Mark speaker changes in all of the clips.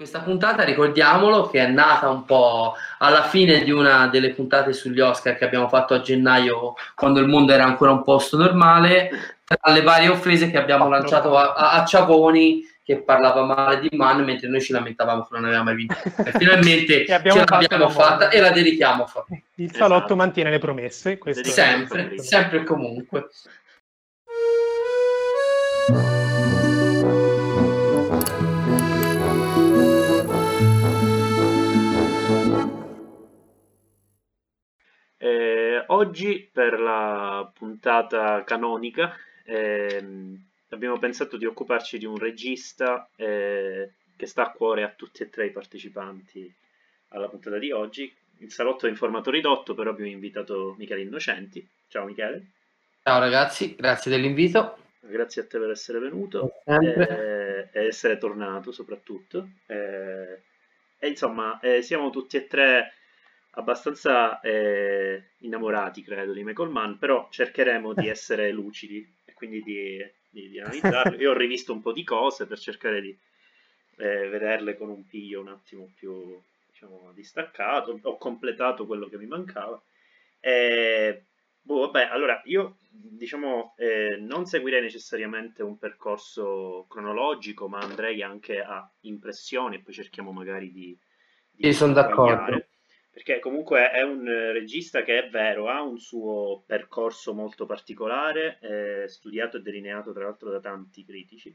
Speaker 1: Questa puntata, ricordiamolo, che è nata un po' alla fine di una delle puntate sugli Oscar che abbiamo fatto a gennaio, quando il mondo era ancora un posto normale, tra le varie offese che abbiamo lanciato a, a, Ciavoni che parlava male di Man mentre noi ci lamentavamo che non aveva mai vinto. E finalmente ce l'abbiamo fatta e la dedichiamo a Fabio.
Speaker 2: Il salotto esatto. mantiene le promesse.
Speaker 1: sempre, sempre e comunque.
Speaker 3: Oggi per la puntata canonica eh, abbiamo pensato di occuparci di un regista eh, che sta a cuore a tutti e tre i partecipanti alla puntata di oggi. Il salotto è in formato ridotto, però abbiamo invitato Michele Innocenti. Ciao Michele.
Speaker 1: Ciao ragazzi, grazie dell'invito.
Speaker 3: Grazie a te per essere venuto e, e essere tornato soprattutto. E, e insomma, eh, siamo tutti e tre abbastanza eh, innamorati, credo, di Michael Mann, però cercheremo di essere lucidi e quindi di, di, di analizzarlo. Io ho rivisto un po' di cose per cercare di eh, vederle con un piglio un attimo più diciamo, distaccato, ho completato quello che mi mancava. E, boh, vabbè, allora io diciamo eh, non seguirei necessariamente un percorso cronologico, ma andrei anche a impressioni e poi cerchiamo magari di...
Speaker 1: di sì, sono d'accordo
Speaker 3: perché comunque è un regista che è vero, ha un suo percorso molto particolare, eh, studiato e delineato tra l'altro da tanti critici,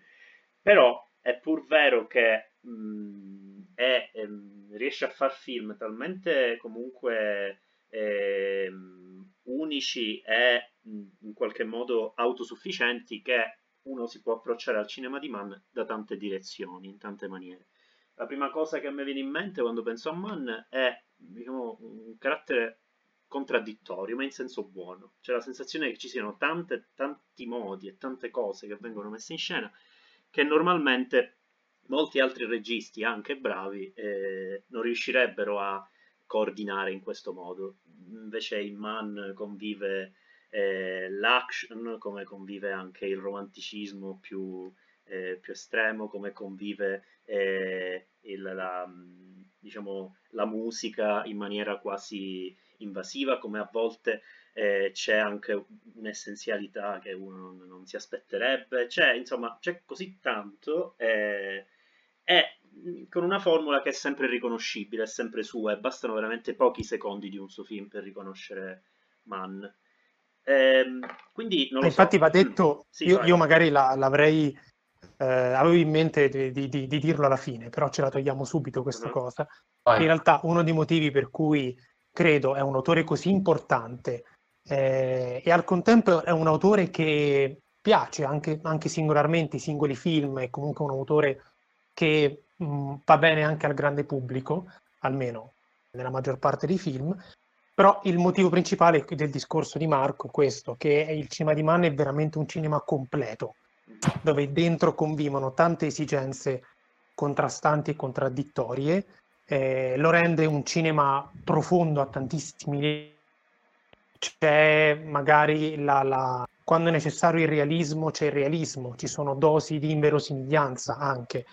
Speaker 3: però è pur vero che mh, mm, è, ehm, riesce a far film talmente comunque eh, unici e mh, in qualche modo autosufficienti che uno si può approcciare al cinema di Mann da tante direzioni, in tante maniere. La prima cosa che me viene in mente quando penso a Mann è diciamo, un carattere contraddittorio, ma in senso buono. C'è la sensazione che ci siano tante, tanti modi e tante cose che vengono messe in scena che normalmente molti altri registi, anche bravi, eh, non riuscirebbero a coordinare in questo modo. Invece in Man convive eh, l'action, come convive anche il romanticismo più, eh, più estremo, come convive eh, il, la, diciamo, la musica in maniera quasi invasiva, come a volte eh, c'è anche un'essenzialità che uno non, si aspetterebbe, c'è insomma c'è così tanto eh, e con una formula che è sempre riconoscibile, è sempre sua e bastano veramente pochi secondi di un suo film per riconoscere Mann. Ehm, quindi non lo
Speaker 2: Infatti
Speaker 3: so.
Speaker 2: va detto, mm, sì, io, io, magari la, l'avrei eh, avevo in mente di, di, di, dirlo alla fine, però ce la togliamo subito questa uh-huh. cosa. Vai. In realtà uno dei motivi per cui credo è un autore così importante eh, e al contempo è un autore che piace anche, anche singolarmente i singoli film, è comunque un autore che mh, mm, va bene anche al grande pubblico, almeno nella maggior parte dei film, però il motivo principale del discorso di Marco è questo, che il cinema di Mann è veramente un cinema completo, dove dentro convivono tante esigenze contrastanti e contraddittorie, eh, lo rende un cinema profondo a tantissimi. C'è magari la, la, quando è necessario il realismo, c'è il realismo, ci sono dosi di inverosimiglianza anche.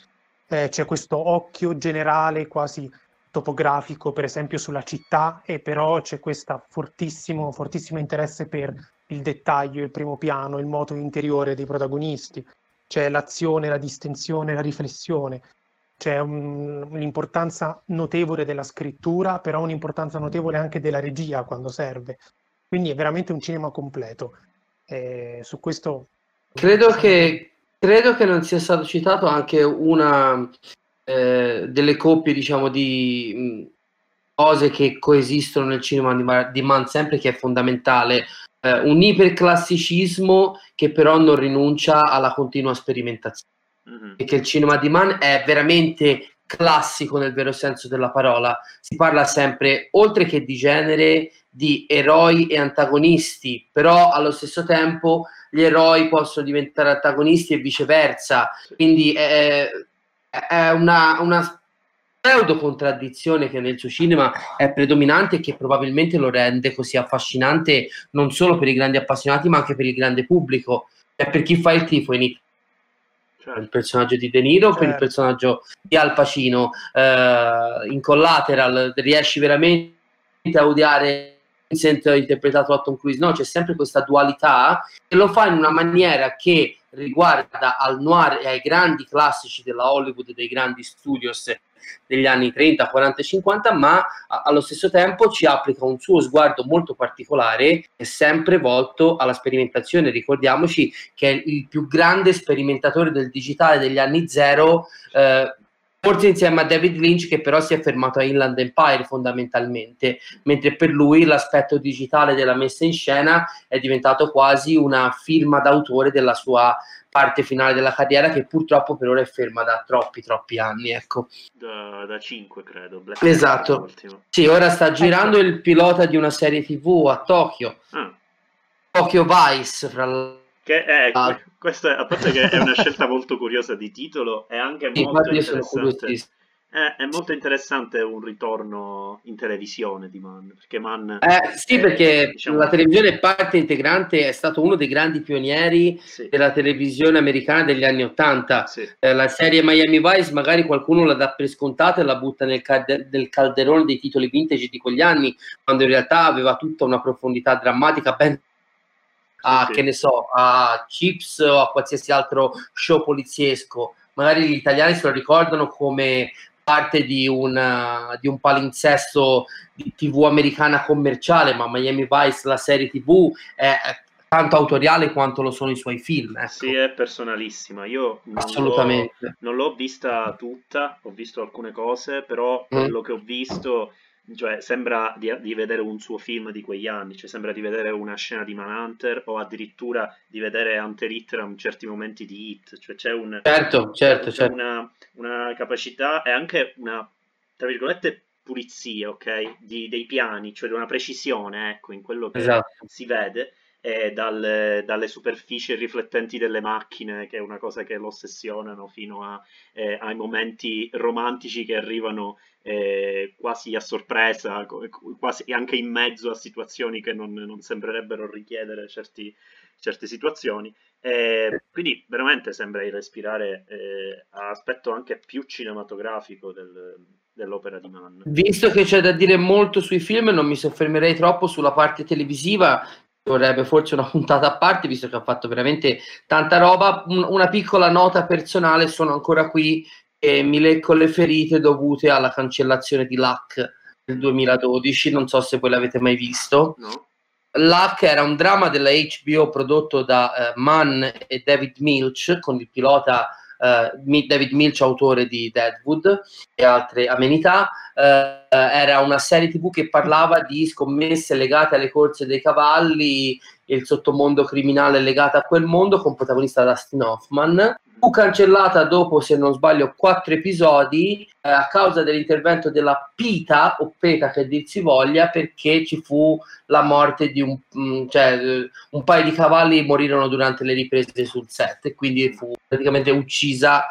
Speaker 2: Eh, c'è questo occhio generale quasi topografico, per esempio sulla città, e però c'è questo fortissimo, fortissimo interesse per il dettaglio, il primo piano, il moto interiore dei protagonisti, c'è l'azione, la distensione, la riflessione, c'è un, un'importanza notevole della scrittura, però un'importanza notevole anche della regia quando serve. Quindi è veramente un cinema completo. E su questo...
Speaker 1: Credo che, credo che non sia stato citato anche una eh, delle coppie, diciamo, di cose che coesistono nel cinema di, di Man sempre, che è fondamentale eh, un iperclassicismo che però non rinuncia alla continua sperimentazione. Mm-hmm. Che il cinema di Mann è veramente classico nel vero senso della parola. Si parla sempre, oltre che di genere, di eroi e antagonisti, però allo stesso tempo gli eroi possono diventare antagonisti e viceversa. Quindi è, è una, una pseudo contraddizione che nel suo cinema è predominante e che probabilmente lo rende così affascinante non solo per i grandi appassionati ma anche per il grande pubblico e per chi fa il tifo in Italia. certo. il personaggio di De Niro, certo. per il certo. personaggio di Al Pacino. Eh, in Collateral riesci veramente a odiare Vincent interpretato da Tom Cruise, no, c'è sempre questa dualità e lo fa in una maniera che riguarda al noir e ai grandi classici della Hollywood, dei grandi studios degli anni 30, 40 50, ma allo stesso tempo ci applica un suo sguardo molto particolare e sempre volto alla sperimentazione. Ricordiamoci che è il più grande sperimentatore del digitale degli anni zero. Eh, forse insieme a David Lynch che però si è fermato a Inland Empire fondamentalmente, mentre per lui l'aspetto digitale della messa in scena è diventato quasi una firma d'autore della sua parte finale della carriera che purtroppo per ora è ferma da troppi troppi anni ecco
Speaker 3: da, da 5 credo
Speaker 1: Black esatto sì ora sta girando ecco. il pilota di una serie tv a Tokyo ah. Tokyo Vice fra l'altro
Speaker 3: che è, ah. questa a parte che è una scelta molto curiosa di titolo, è anche molto interessante. È, è, molto interessante un ritorno in televisione di Mann. Perché Mann
Speaker 1: eh, sì, è, perché diciamo... la televisione è parte integrante, è stato uno dei grandi pionieri sì. della televisione americana degli anni Ottanta. Sì. Eh, la serie Miami Vice magari qualcuno la dà per scontata e la butta nel, calde- nel calderone dei titoli vintage di quegli anni, quando in realtà aveva tutta una profondità drammatica ben a, sì. che ne so, a Chips o a qualsiasi altro show poliziesco. Magari gli italiani se lo ricordano come parte di, una, di un palinsesto di TV americana commerciale, ma Miami Vice, la serie TV, è, tanto autoriale quanto lo sono i suoi film. Ecco.
Speaker 3: Sì, è personalissima. Io non
Speaker 1: Assolutamente.
Speaker 3: L'ho, non l'ho vista tutta, ho visto alcune cose, però mm. quello che ho visto cioè sembra di, di, vedere un suo film di quegli anni, cioè sembra di vedere una scena di Manhunter o addirittura di vedere Hunter Hitler in certi momenti di Hit, cioè c'è, un,
Speaker 1: certo, certo,
Speaker 3: c'è
Speaker 1: certo.
Speaker 3: Una, una, capacità e anche una, tra virgolette, pulizia, ok, di, dei piani, cioè una precisione, ecco, in quello che esatto. si vede e dal, dalle superfici riflettenti delle macchine, che è una cosa che lo ossessionano, fino a, eh, ai momenti romantici che arrivano eh, quasi a sorpresa, quasi anche in mezzo a situazioni che non, non sembrerebbero richiedere certi, certe situazioni. E quindi veramente sembra respirare eh, aspetto anche più cinematografico del, dell'opera di Mann.
Speaker 1: Visto che c'è da dire molto sui film, non mi soffermerei troppo sulla parte televisiva, vorrebbe forse una puntata a parte, visto che ha fatto veramente tanta roba. Un, una piccola nota personale, sono ancora qui e mi lecco le ferite dovute alla cancellazione di Luck del 2012. Non so se voi l'avete mai visto.
Speaker 3: No.
Speaker 1: Luck era un dramma della HBO prodotto da uh, Mann e David Milch con il pilota uh, David Milch, autore di Deadwood e altre amenità. Uh, era una serie tv che parlava di scommesse legate alle corse dei cavalli e il sottomondo criminale legato a quel mondo con protagonista Dustin Hoffman fu cancellata dopo, se non sbaglio, quattro episodi eh, a causa dell'intervento della PITA o PETA che dir si voglia, perché ci fu la morte di un, mh, mm, cioè, eh, un paio di cavalli morirono durante le riprese sul set e quindi fu praticamente uccisa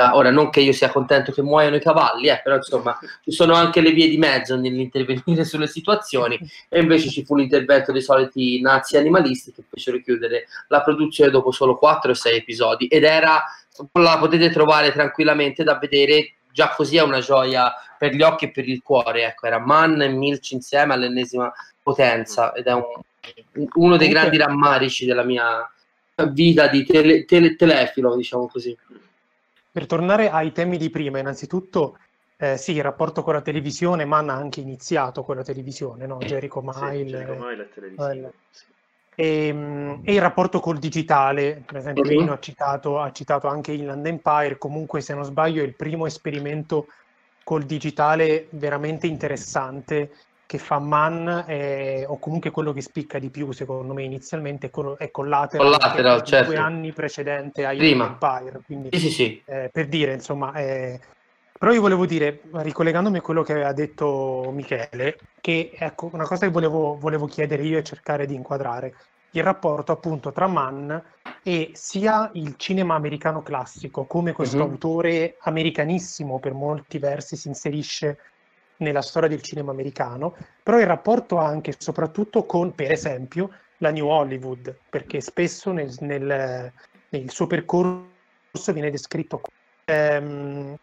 Speaker 1: ora non che io sia contento che muoiano i cavalli, eh, però insomma ci sono anche le vie di mezzo nell'intervenire sulle situazioni. E invece ci fu l'intervento dei soliti nazi animalisti che fecero chiudere la produzione dopo solo 4 o 6 episodi. Ed era, la potete trovare tranquillamente da vedere, già così è una gioia per gli occhi e per il cuore, ecco, era Mann e Milch insieme all'ennesima potenza ed è un, uno dei grandi rammarici della mia vita di tele, tele, telefilo, diciamo così.
Speaker 2: Per tornare ai temi di prima, innanzitutto, eh, sì, il rapporto con la televisione, Mann ha anche iniziato con la televisione, no? Jericho Mile. Sì, Jericho Mile è televisivo. E, ehm, e, il rapporto col digitale, per esempio, uh-huh. Rino ha citato, ha citato anche Inland Empire, comunque se non sbaglio è il primo esperimento col digitale veramente interessante che fa Mann è, o comunque quello che spicca di più secondo me inizialmente è, Collateral,
Speaker 1: Collateral certo.
Speaker 2: due anni precedente a Prima. Empire quindi
Speaker 1: sì, sì, sì.
Speaker 2: Eh, per dire insomma eh, però io volevo dire ricollegandomi a quello che aveva detto Michele che ecco una cosa che volevo, volevo chiedere io e cercare di inquadrare il rapporto appunto tra Mann e sia il cinema americano classico come questo mm-hmm. autore americanissimo per molti versi si inserisce nella storia del cinema americano, però il rapporto anche e soprattutto con, per esempio, la New Hollywood, perché spesso nel, nel, nel suo percorso viene descritto ehm,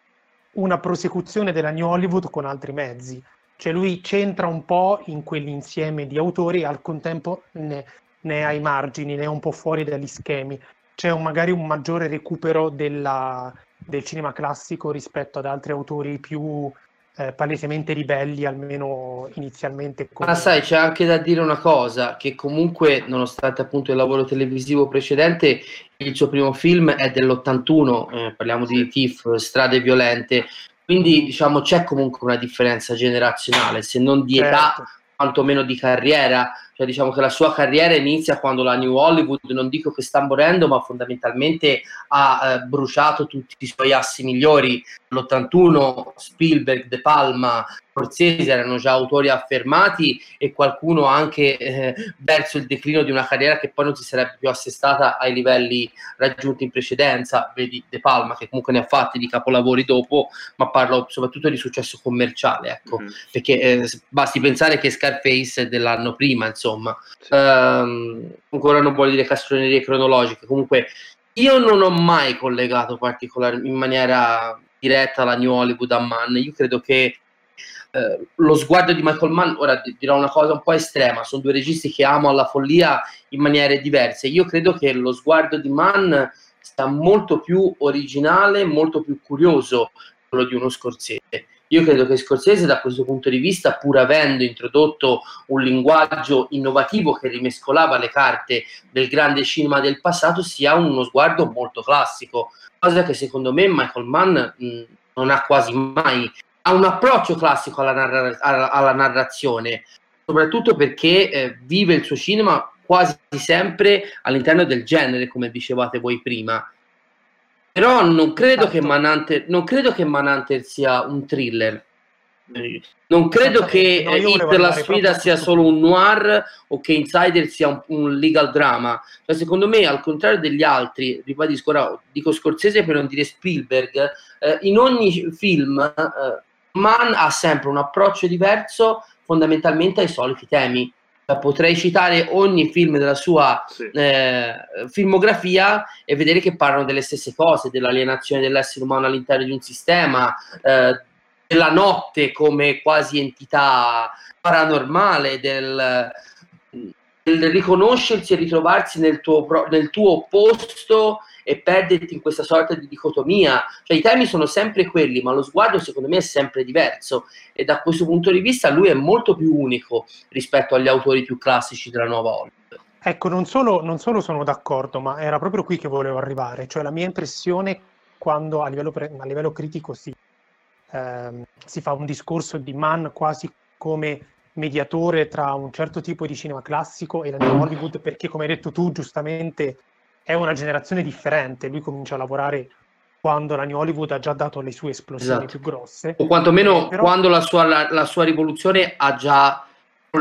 Speaker 2: una prosecuzione della New Hollywood con altri mezzi. Cioè lui c'entra un po' in quell'insieme di autori e al contempo ne, ne ha i margini, ne è un po' fuori dagli schemi. C'è un, magari un maggiore recupero della, del cinema classico rispetto ad altri autori più eh, palesemente ribelli, almeno inizialmente.
Speaker 1: Ma sai, c'è anche da dire una cosa, che comunque, nonostante appunto il lavoro televisivo precedente, il suo primo film è dell'81, eh, parliamo di TIFF, Strade Violente, quindi diciamo c'è comunque una differenza generazionale, se non di età, certo. quantomeno di carriera, cioè diciamo che la sua carriera inizia quando la New Hollywood, non dico che sta morendo, ma fondamentalmente ha eh, bruciato tutti i suoi assi migliori. L'81 Spielberg, De Palma, Scorsese erano già autori affermati e qualcuno anche eh, verso il declino di una carriera che poi non si sarebbe più assestata ai livelli raggiunti in precedenza, vedi De Palma che comunque ne ha fatti di capolavori dopo, ma parlo soprattutto di successo commerciale, ecco, mm-hmm. perché eh, basti pensare che Scarface è dell'anno prima, insomma, sì. um, ancora non vuol dire castronerie cronologiche, comunque io non ho mai collegato particolarmente in maniera diretta la New Hollywood a Mann, io credo che eh, lo sguardo di Michael Mann, ora dirò una cosa un po' estrema, sono due registi che amo alla follia in maniere diverse. Io credo che lo sguardo di Mann sia molto più originale, molto più curioso quello di uno Scorsese. Io credo che Scorsese da questo punto di vista, pur avendo introdotto un linguaggio innovativo che rimescolava le carte del grande cinema del passato, sia uno sguardo molto classico, cosa che secondo me Michael Mann mh, non ha quasi mai ha un approccio classico alla, narra- alla narrazione, soprattutto perché eh, vive il suo cinema quasi sempre all'interno del genere, come dicevate voi prima. Però non credo, che, Manhunter, non credo che Manhunter sia un thriller. Non credo che no, Hit la sfida sia solo un noir o che Insider sia un, un legal drama. Cioè, secondo me, al contrario degli altri, ribadisco, ora dico Scorsese per non dire Spielberg, eh, in ogni film eh, Mann ha sempre un approccio diverso fondamentalmente ai soliti temi. Potrei citare ogni film della sua sì. eh, filmografia e vedere che parlano delle stesse cose, dell'alienazione dell'essere umano all'interno di un sistema, eh, della notte come quasi entità paranormale, del, del riconoscersi e ritrovarsi nel tuo, nel tuo posto e perderti in questa sorta di dicotomia. Cioè i temi sono sempre quelli, ma lo sguardo secondo me è sempre diverso e da questo punto di vista lui è molto più unico rispetto agli autori più classici della nuova Hollywood.
Speaker 2: Ecco, non solo, non solo sono d'accordo, ma era proprio qui che volevo arrivare, cioè la mia impressione quando a livello, pre- a livello critico si, ehm, si fa un discorso di Mann quasi come mediatore tra un certo tipo di cinema classico e la new Hollywood, perché come hai detto tu giustamente è una generazione differente, lui comincia a lavorare quando la New Hollywood ha già dato le sue esplosioni esatto. più grosse.
Speaker 1: O quantomeno però... quando la sua, la, la sua rivoluzione ha già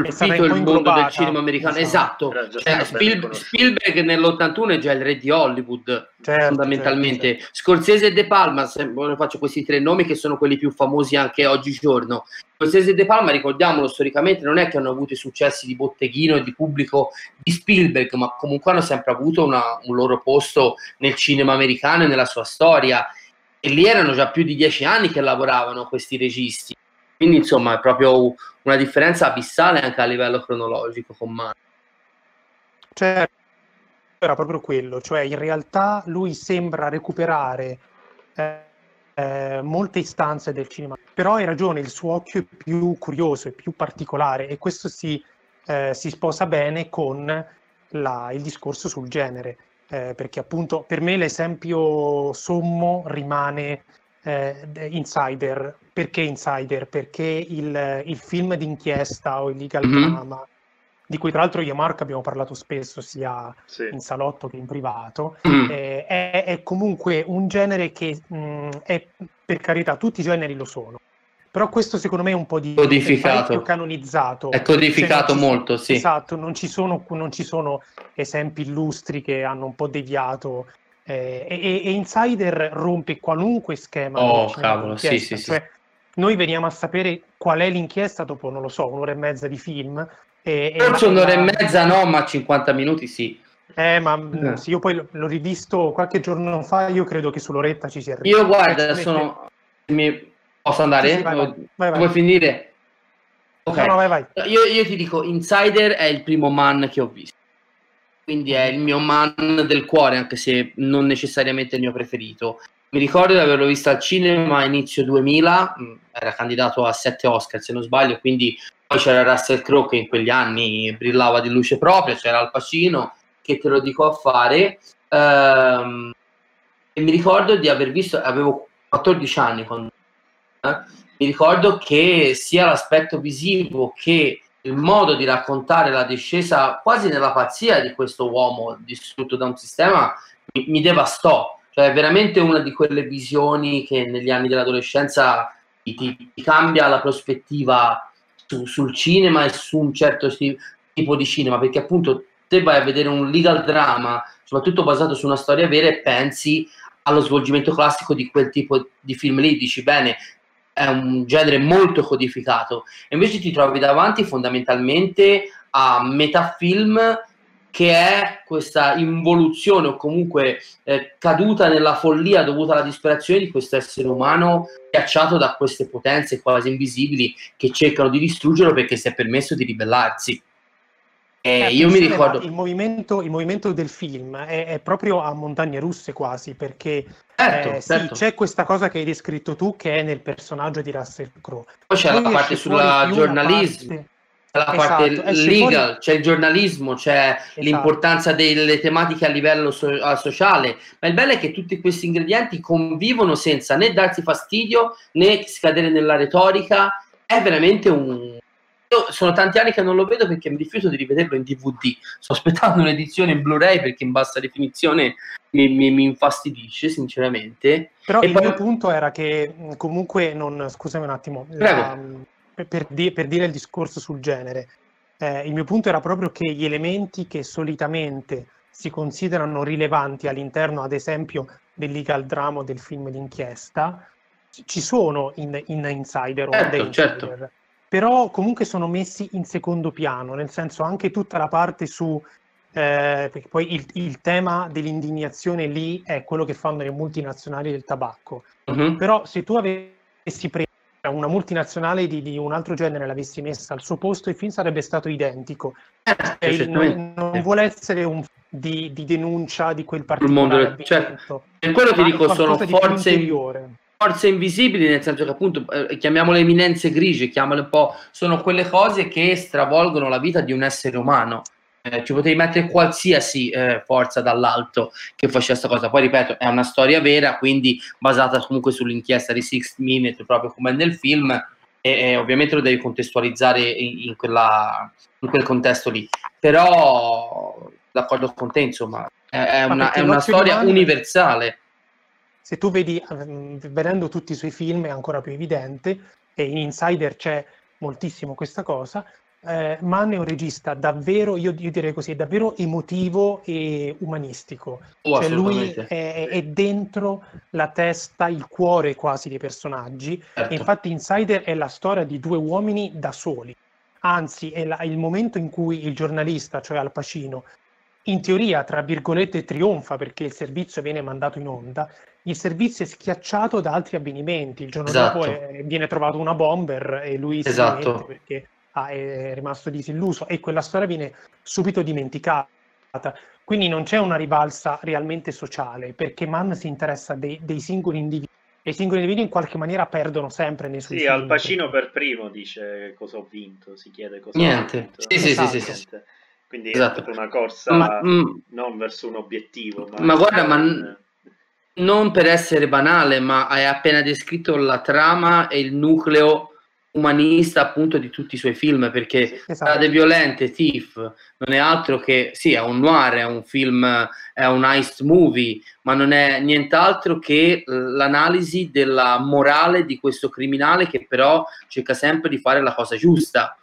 Speaker 1: colpito il mondo del cinema americano. Esatto, esatto. Cioè, Spiel, Spielberg nell'81 è già il re di Hollywood, certo, fondamentalmente. Certo, certo. Scorsese e De Palma, se faccio questi tre nomi che sono quelli più famosi anche oggigiorno. Scorsese e De Palma, ricordiamolo storicamente, non è che hanno avuto i successi di botteghino e di pubblico di Spielberg, ma comunque hanno sempre avuto una, un loro posto nel cinema americano e nella sua storia. E lì erano già più di dieci anni che lavoravano questi registi. Quindi, insomma, è proprio una differenza abissale anche a livello cronologico con Mario.
Speaker 2: Cioè, era proprio quello, cioè in realtà lui sembra recuperare eh, eh, molte istanze del cinema, però hai ragione, il suo occhio è più curioso, è più particolare e questo si, eh, si sposa bene con la, il discorso sul genere, eh, perché appunto per me l'esempio sommo rimane eh, Insider. Perché Insider? Perché il, il film d'inchiesta o il legal mm-hmm. drama, di cui tra l'altro io e Marco abbiamo parlato spesso sia sì. in salotto che in privato, mm. eh, è, è, comunque un genere che mh, mm, è, per carità, tutti i generi lo sono. Però questo secondo me è un po' di
Speaker 1: codificato.
Speaker 2: È canonizzato.
Speaker 1: È codificato cioè, molto,
Speaker 2: sono,
Speaker 1: sì.
Speaker 2: Esatto, non ci, sono, non ci sono esempi illustri che hanno un po' deviato eh, e, e, Insider rompe qualunque schema.
Speaker 1: Oh, cavolo, sì, sì,
Speaker 2: cioè, sì. Noi veniamo a sapere qual è l'inchiesta dopo, non lo so, un'ora e mezza di film.
Speaker 1: E, Forse un'ora e mezza no, ma 50 minuti sì.
Speaker 2: Eh, ma eh. sì, io poi l'ho rivisto qualche giorno fa, io credo che sull'oretta ci sia
Speaker 1: arrivato. Io guarda, sono... Mi... Posso andare? Sì, sì, vai, vai, vai, Vuoi finire? Ok, no, no, vai, vai. Io, io, ti dico, Insider è il primo man che ho visto. Quindi è il mio man del cuore, anche se non necessariamente il mio preferito. Mi ricordo di averlo visto al cinema a inizio 2000, mm, era candidato a 7 Oscar se non sbaglio, quindi poi c'era Russell Crowe che in quegli anni brillava di luce propria, c'era Al Pacino, che te lo dico a fare. Ehm, e mi ricordo di aver visto, avevo 14 anni quando... Eh, mi ricordo che sia l'aspetto visivo che il modo di raccontare la discesa quasi nella pazzia di questo uomo distrutto da un sistema mi, mi devastò. Cioè, è veramente una di quelle visioni che negli anni dell'adolescenza ti, ti, cambia la prospettiva su, sul cinema e su un certo sti, tipo di cinema, perché appunto te vai a vedere un legal drama, soprattutto basato su una storia vera, e pensi allo svolgimento classico di quel tipo di film lì, dici bene, è un genere molto codificato, e invece ti trovi davanti fondamentalmente a metafilm che è questa involuzione o comunque eh, caduta nella follia dovuta alla disperazione di questo essere umano schiacciato da queste potenze quasi invisibili che cercano di distruggerlo perché si è permesso di ribellarsi.
Speaker 2: Eh, eh io mi ricordo... Il movimento, il movimento del film è, è, proprio a montagne russe quasi, perché certo, eh, certo. Sì, c'è questa cosa che hai descritto tu che è nel personaggio di Russell Crowe.
Speaker 1: Poi c'è Poi la parte sulla giornalismo. Parte la parte esatto. legal, fuori... c'è il giornalismo, c'è esatto. l'importanza delle tematiche a livello so- sociale, ma il bello è che tutti questi ingredienti convivono senza né darsi fastidio né scadere nella retorica, è veramente un... Io sono tanti anni che non lo vedo perché mi rifiuto di rivederlo in DVD, sto aspettando un'edizione in Blu-ray perché in bassa definizione mi, mi, mi infastidisce sinceramente.
Speaker 2: Però e il poi... mio punto era che comunque non... scusami un attimo.
Speaker 1: La
Speaker 2: per, di, per, dire il discorso sul genere, eh, il mio punto era proprio che gli elementi che solitamente si considerano rilevanti all'interno, ad esempio, del legal drama del film d'inchiesta, ci sono in, in Insider
Speaker 1: certo, o certo.
Speaker 2: Però comunque sono messi in secondo piano, nel senso anche tutta la parte su eh, perché poi il, il, tema dell'indignazione lì è quello che fanno le multinazionali del tabacco. Uh-huh. Però se tu avessi preso una multinazionale di, di, un altro genere l'avessi messa al suo posto, il film sarebbe stato identico. Eh, il, non, non, vuole essere un di, di, denuncia di quel
Speaker 1: mondo, cioè, per quello ti dico sono forze, forze invisibili nel senso che appunto eh, chiamiamole eminenze grigie chiamale un po' sono quelle cose che stravolgono la vita di un essere umano eh, ci potevi mettere qualsiasi eh, forza dall'alto che facesse questa cosa. Poi ripeto, è una storia vera, quindi basata comunque sull'inchiesta di Six Minute, proprio come nel film, e, e ovviamente lo devi contestualizzare in, in, quella, in, quel contesto lì. Però, d'accordo con te, insomma, è, è una, è una storia umano, universale.
Speaker 2: Se tu vedi, ehm, vedendo tutti i suoi film, è ancora più evidente, e in Insider c'è moltissimo questa cosa, eh, Mann è un regista davvero, io, io, direi così, davvero emotivo e umanistico. Oh, cioè lui è, è, dentro la testa, il cuore quasi dei personaggi. Certo. infatti Insider è la storia di due uomini da soli. Anzi, è la, il momento in cui il giornalista, cioè Al Pacino, in teoria, tra virgolette, trionfa perché il servizio viene mandato in onda, il servizio è schiacciato da altri avvenimenti. Il giorno esatto. dopo è, viene trovato una bomber e lui esatto. si mette perché ah, è rimasto disilluso e quella storia viene subito dimenticata. Quindi non c'è una rivalsa realmente sociale, perché Mann si interessa dei, dei singoli individui e i singoli individui in qualche maniera perdono sempre nei suoi
Speaker 3: Sì, Al Pacino per primo dice cosa ho vinto, si chiede cosa
Speaker 1: Niente.
Speaker 3: ho vinto.
Speaker 1: Sì, sì, esatto. sì, sì, sì.
Speaker 3: Quindi esatto. è una corsa ma, mm, non verso un obiettivo.
Speaker 1: Ma, ma guarda, ma non per essere banale, ma hai appena descritto la trama e il nucleo umanista appunto di tutti i suoi film perché esatto. Violente, Thief non è altro che sì è un noir, è un film è un heist movie ma non è nient'altro che l'analisi della morale di questo criminale che però cerca sempre di fare la cosa giusta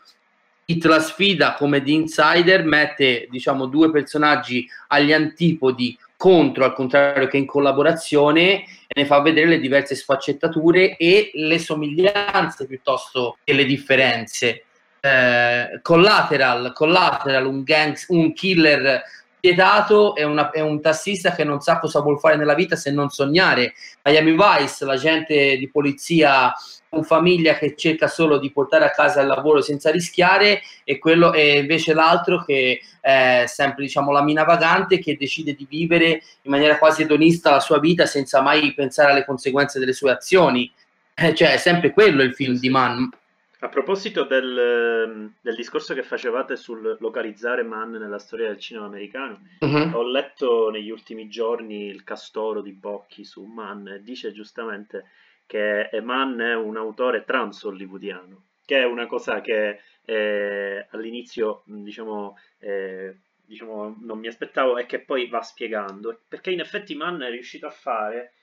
Speaker 1: Hit la sfida come di Insider mette diciamo due personaggi agli antipodi contro al contrario che in collaborazione ne fa vedere le diverse sfaccettature e le somiglianze piuttosto che le differenze. Eh, collateral, collateral un, gangs, un killer spietato è, una, è, un tassista che non sa cosa vuol fare nella vita se non sognare. Miami Vice, l'agente di polizia con famiglia che cerca solo di portare a casa il lavoro senza rischiare e quello è invece l'altro che è sempre diciamo la mina vagante che decide di vivere in maniera quasi edonista la sua vita senza mai pensare alle conseguenze delle sue azioni. Eh, cioè è sempre quello il film di Mann.
Speaker 3: A proposito del, ehm, del, discorso che facevate sul localizzare Mann nella storia del cinema americano, uh-huh. ho letto negli ultimi giorni il castoro di Bocchi su Mann e dice giustamente che Mann è un autore trans-hollywoodiano, che è una cosa che eh, all'inizio diciamo, eh, diciamo, non mi aspettavo e che poi va spiegando, perché in effetti Mann è riuscito a fare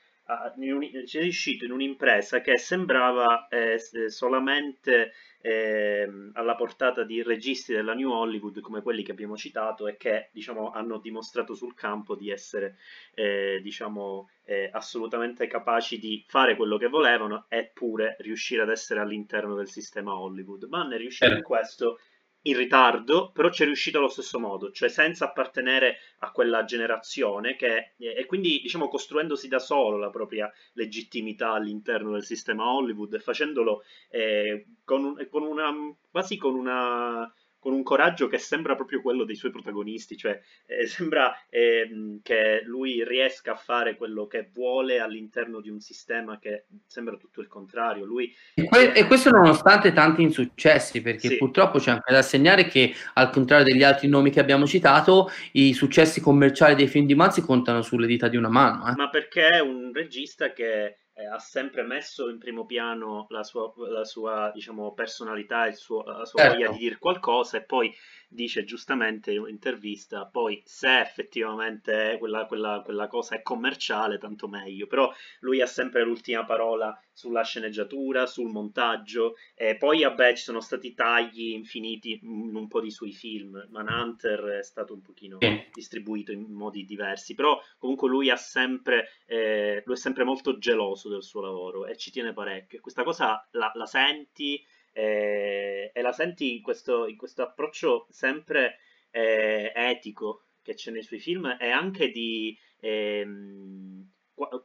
Speaker 3: c'è riuscito in un'impresa che sembrava eh, solamente eh, alla portata di registi della New Hollywood come quelli che abbiamo citato e che diciamo, hanno dimostrato sul campo di essere eh, diciamo, eh, assolutamente capaci di fare quello che volevano eppure riuscire ad essere all'interno del sistema Hollywood. Mann è riuscito in questo in ritardo, però ci è riuscito allo stesso modo, cioè senza appartenere a quella generazione che, e quindi diciamo costruendosi da solo la propria legittimità all'interno del sistema Hollywood e facendolo eh, con, con una, quasi con una con un coraggio che sembra proprio quello dei suoi protagonisti, cioè eh, sembra eh, che lui riesca a fare quello che vuole all'interno di un sistema che sembra tutto il contrario. Lui,
Speaker 1: e, que- e questo nonostante tanti insuccessi, perché sì. purtroppo c'è anche da segnare che al contrario degli altri nomi che abbiamo citato, i successi commerciali dei film di Manzi contano sulle dita di una mano. Eh.
Speaker 3: Ma perché è un regista che eh, ha sempre messo in primo piano la sua, la sua diciamo, personalità, il suo, la sua certo. voglia di dire qualcosa e poi dice giustamente in un'intervista, poi se effettivamente quella, quella, quella, cosa è commerciale, tanto meglio, però lui ha sempre l'ultima parola sulla sceneggiatura, sul montaggio, e poi vabbè ci sono stati tagli infiniti in un po' di suoi film, Manhunter è stato un pochino distribuito in modi diversi, però comunque lui ha sempre, eh, lui è sempre molto geloso del suo lavoro e ci tiene parecchio, questa cosa la, la senti eh, e la senti in questo, in questo approccio sempre eh, etico che c'è nei suoi film e anche di ehm,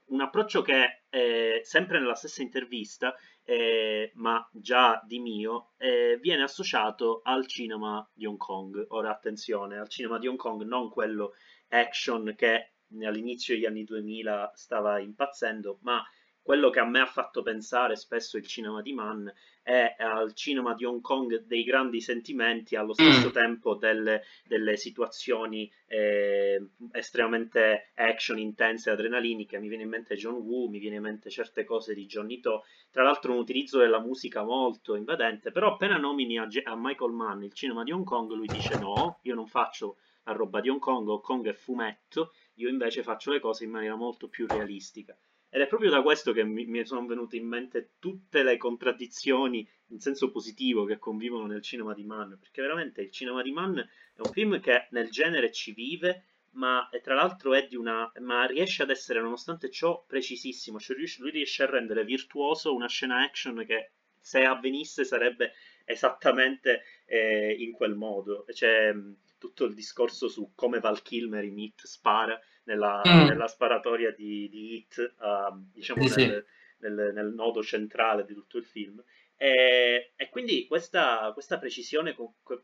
Speaker 3: un approccio che eh, sempre nella stessa intervista, eh, ma già di mio, eh, viene associato al cinema di Hong Kong. Ora attenzione, al cinema di Hong Kong, non quello action che all'inizio degli anni 2000 stava impazzendo, ma quello che a me ha fatto pensare spesso il cinema di Mann è al cinema di Hong Kong dei grandi sentimenti, allo stesso mm. tempo delle, delle situazioni eh, estremamente action, intense, adrenaliniche. Mi viene in mente John Woo, mi viene in mente certe cose di Johnny To. Tra l'altro un utilizzo della musica molto invadente, però appena nomini a, a Michael Mann il cinema di Hong Kong, lui dice no, io non faccio la roba di Hong Kong, Hong Kong è fumetto, io invece faccio le cose in maniera molto più realistica. Ed è proprio da questo che mi, mi, sono venute in mente tutte le contraddizioni in senso positivo che convivono nel cinema di Mann, perché veramente il cinema di Mann è un film che nel genere ci vive, ma tra l'altro è di una... ma riesce ad essere nonostante ciò precisissimo, cioè lui riesce a rendere virtuoso una scena action che se avvenisse sarebbe esattamente eh, in quel modo. C'è tutto il discorso su come Val Kilmer in Hit spara nella, mm. nella sparatoria di, di Hit, uh, diciamo sì, nel, sì. Nel, nel, nodo centrale di tutto il film. E, e quindi questa, questa precisione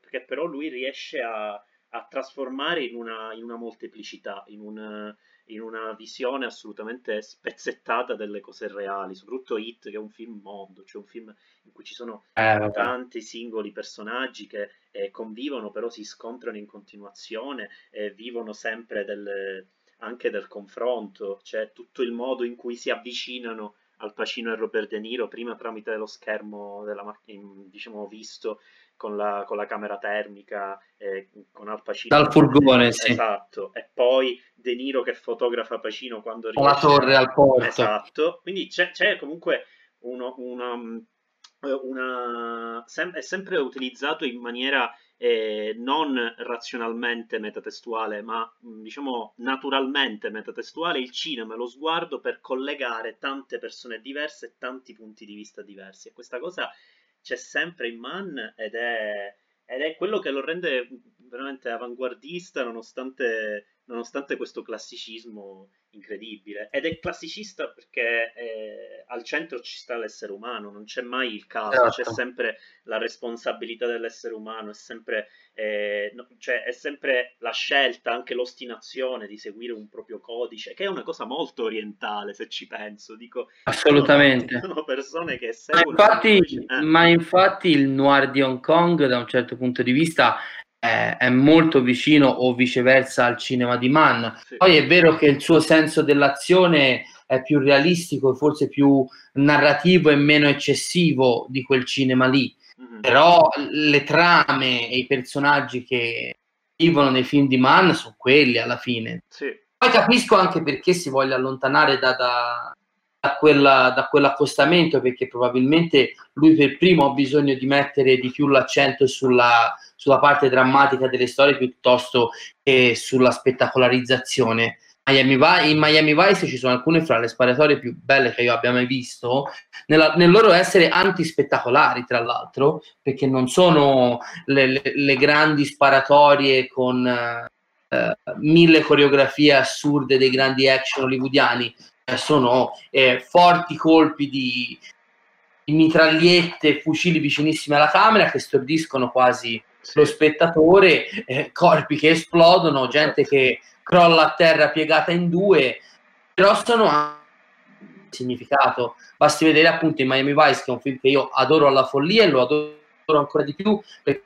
Speaker 3: che però lui riesce a, a trasformare in una, in una molteplicità, in un, in una visione assolutamente spezzettata delle cose reali, soprattutto Hit che è un film mondo, cioè un film in cui ci sono eh, tanti singoli personaggi che eh, convivono però si scontrano in continuazione e vivono sempre del, anche del confronto, cioè tutto il modo in cui si avvicinano al Pacino e Robert De Niro, prima tramite lo schermo della macchina, diciamo, visto con la, con la camera termica, eh, con Al Pacino.
Speaker 1: Dal furgone, sì.
Speaker 3: Esatto, e poi De Niro che fotografa Pacino quando
Speaker 1: riesce. la torre al porto.
Speaker 3: Esatto, quindi c'è, c'è comunque uno, una, una, sem- è sempre utilizzato in maniera eh, non razionalmente metatestuale, ma mm, diciamo naturalmente metatestuale, il cinema e lo sguardo per collegare tante persone diverse e tanti punti di vista diversi. E questa cosa c'è sempre in Mann ed è, ed è quello che lo rende veramente avanguardista nonostante, nonostante questo classicismo incredibile. Ed è classicista perché eh, al centro ci sta l'essere umano, non c'è mai il caso, esatto. c'è sempre la responsabilità dell'essere umano, è sempre, eh, no, cioè, è sempre la scelta, anche l'ostinazione di seguire un proprio codice, che è una cosa molto orientale se ci penso. Dico,
Speaker 1: Assolutamente.
Speaker 3: Sono, sono persone che seguono.
Speaker 1: Ma infatti, eh. ma infatti il noir di Hong Kong, da un certo punto di vista, è, è, molto vicino o viceversa al cinema di Mann. Sì. Poi è vero che il suo senso dell'azione è più realistico, forse più narrativo e meno eccessivo di quel cinema lì. Mm-hmm. Però le trame e i personaggi che vivono nei film di Mann sono quelli alla fine.
Speaker 3: Sì.
Speaker 1: Poi capisco anche perché si voglia allontanare da, da, da, quella, da quell'accostamento, perché probabilmente lui per primo ha bisogno di mettere di più l'accento sulla sulla parte drammatica delle storie piuttosto che sulla spettacolarizzazione. Miami in Miami Vice ci sono alcune fra le sparatorie più belle che io abbia mai visto, nella, nel loro essere antispettacolari, tra l'altro, perché non sono le, le, le grandi sparatorie con eh, mille coreografie assurde dei grandi action hollywoodiani, eh, sono eh, forti colpi di mitragliette, fucili vicinissimi alla camera che stordiscono quasi lo spettatore, eh, corpi che esplodono, gente che crolla a terra piegata in due, però sono anche significato. Basti vedere appunto in Miami Vice, che è un film che io adoro alla follia e lo adoro ancora di più perché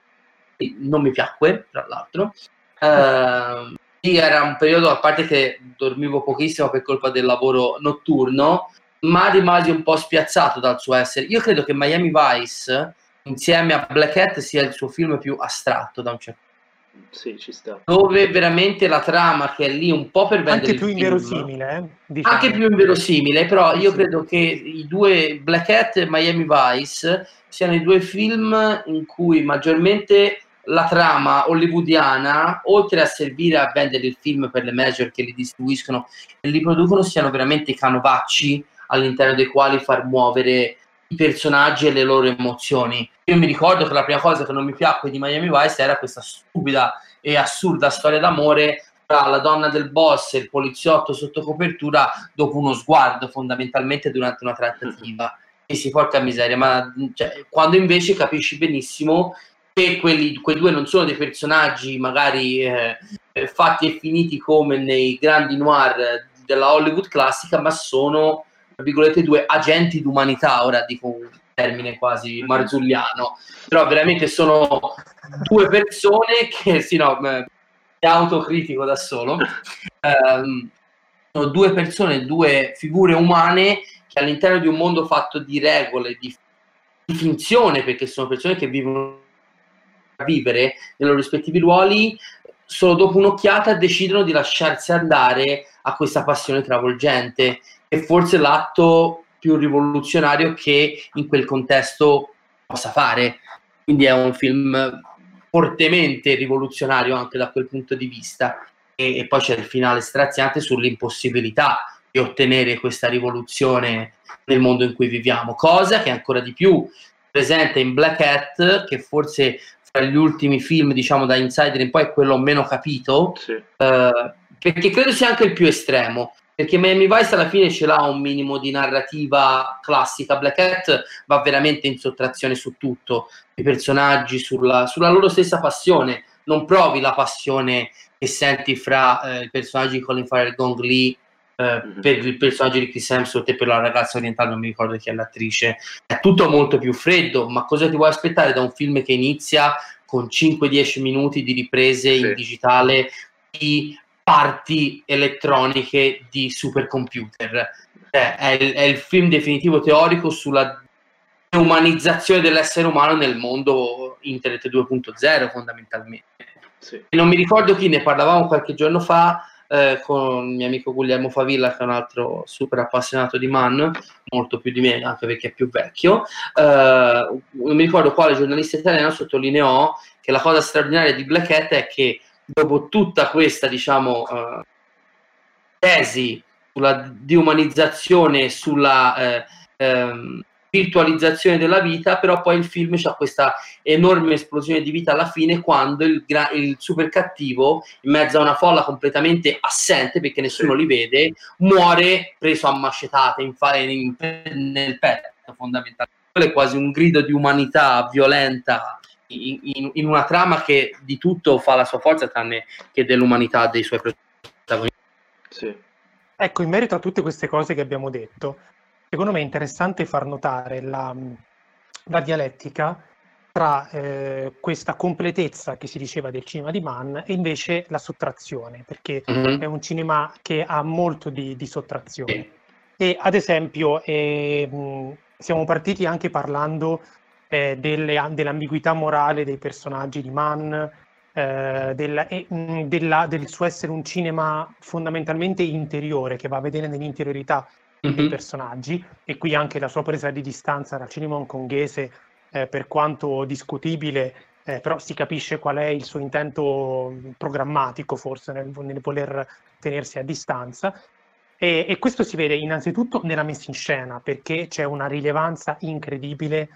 Speaker 1: non mi piacque, tra l'altro. Uh, era un periodo, a parte che dormivo pochissimo per colpa del lavoro notturno, ma rimasi un po' spiazzato dal suo essere. Io credo che Miami Vice insieme a Black Hat sia il suo film più astratto da un certo
Speaker 3: punto sì, ci sta.
Speaker 1: Dove veramente la trama che è lì un po' per vendere
Speaker 2: anche più inverosimile, eh?
Speaker 1: diciamo. anche più inverosimile, però io credo che i due Black Hat e Miami Vice siano i due film in cui maggiormente la trama hollywoodiana, oltre a servire a vendere il film per le major che li distribuiscono e li producono, siano veramente i canovacci all'interno dei quali far muovere i personaggi e le loro emozioni. Io mi ricordo che la prima cosa che non mi piacque di Miami Vice era questa stupida e assurda storia d'amore tra la donna del boss e il poliziotto sotto copertura dopo uno sguardo fondamentalmente durante una trattativa. E si porca miseria, ma cioè, quando invece capisci benissimo che quelli, quei due non sono dei personaggi magari eh, fatti e finiti come nei grandi noir della Hollywood classica, ma sono tra virgolette, due agenti d'umanità, ora dico un termine quasi mhm. marzulliano, però veramente sono due persone che, sì no, mi autocritico da solo, um, sono due persone, due figure umane che all'interno di un mondo fatto di regole, di, di finzione, perché sono persone che vivono a vivere nei loro rispettivi ruoli, solo dopo un'occhiata decidono di lasciarsi andare a questa passione travolgente è forse l'atto più rivoluzionario che in quel contesto possa fare. Quindi è un film fortemente rivoluzionario anche da quel punto di vista. E, e poi c'è il finale straziante sull'impossibilità di ottenere questa rivoluzione nel mondo in cui viviamo, cosa che è ancora di più presente in Black Hat, che forse fra gli ultimi film, diciamo da Insider in poi è quello meno capito, sì. eh, perché credo sia anche il più estremo perché Miami Vice alla fine ce l'ha un minimo di narrativa classica, Black Hat va veramente in sottrazione su tutto, i personaggi, sulla, sulla loro stessa passione, non provi la passione che senti fra eh, i personaggi di Colin Farrell Gong Lee eh, mm-hmm. per il personaggio di Chris Hemsworth e per la ragazza orientale, non mi ricordo chi è l'attrice, è tutto molto più freddo, ma cosa ti vuoi aspettare da un film che inizia con 5-10 minuti di riprese sì. in digitale di parti elettroniche di supercomputer. Cioè, è, il, è il film definitivo teorico sulla umanizzazione dell'essere umano nel mondo Internet 2.0 fondamentalmente. Sì. Non mi ricordo chi ne parlavamo qualche giorno fa eh, con il mio amico Guglielmo Favilla, che è un altro super appassionato di Man, molto più di me, anche perché è più vecchio. Eh, non mi ricordo quale giornalista italiano sottolineò che la cosa straordinaria di Black Hat è che dopo tutta questa diciamo uh, tesi sulla deumanizzazione sulla uh, um, virtualizzazione della vita, però poi il film ha questa enorme esplosione di vita alla fine quando il, il super cattivo, in mezzo a una folla completamente assente perché nessuno li vede, muore preso a macetate in, in, nel petto fondamentalmente. Quello è quasi un grido di umanità violenta in, in, in, una trama che di tutto fa la sua forza tranne che dell'umanità dei suoi protagonisti.
Speaker 2: Sì. Ecco, in merito a tutte queste cose che abbiamo detto, secondo me è interessante far notare la, la dialettica tra eh, questa completezza che si diceva del cinema di Mann e invece la sottrazione, perché mm-hmm. è un cinema che ha molto di, di sottrazione. Sì. E ad esempio eh, siamo partiti anche parlando eh, delle, dell'ambiguità morale dei personaggi di Mann, eh, della, della, del suo essere un cinema fondamentalmente interiore, che va a vedere nell'interiorità mm-hmm. dei personaggi e qui anche la sua presa di distanza dal cinema hongkonghese, eh, per quanto discutibile, eh, però si capisce qual è il suo intento programmatico forse nel, nel voler tenersi a distanza. E, e, questo si vede innanzitutto nella messa in scena, perché c'è una rilevanza incredibile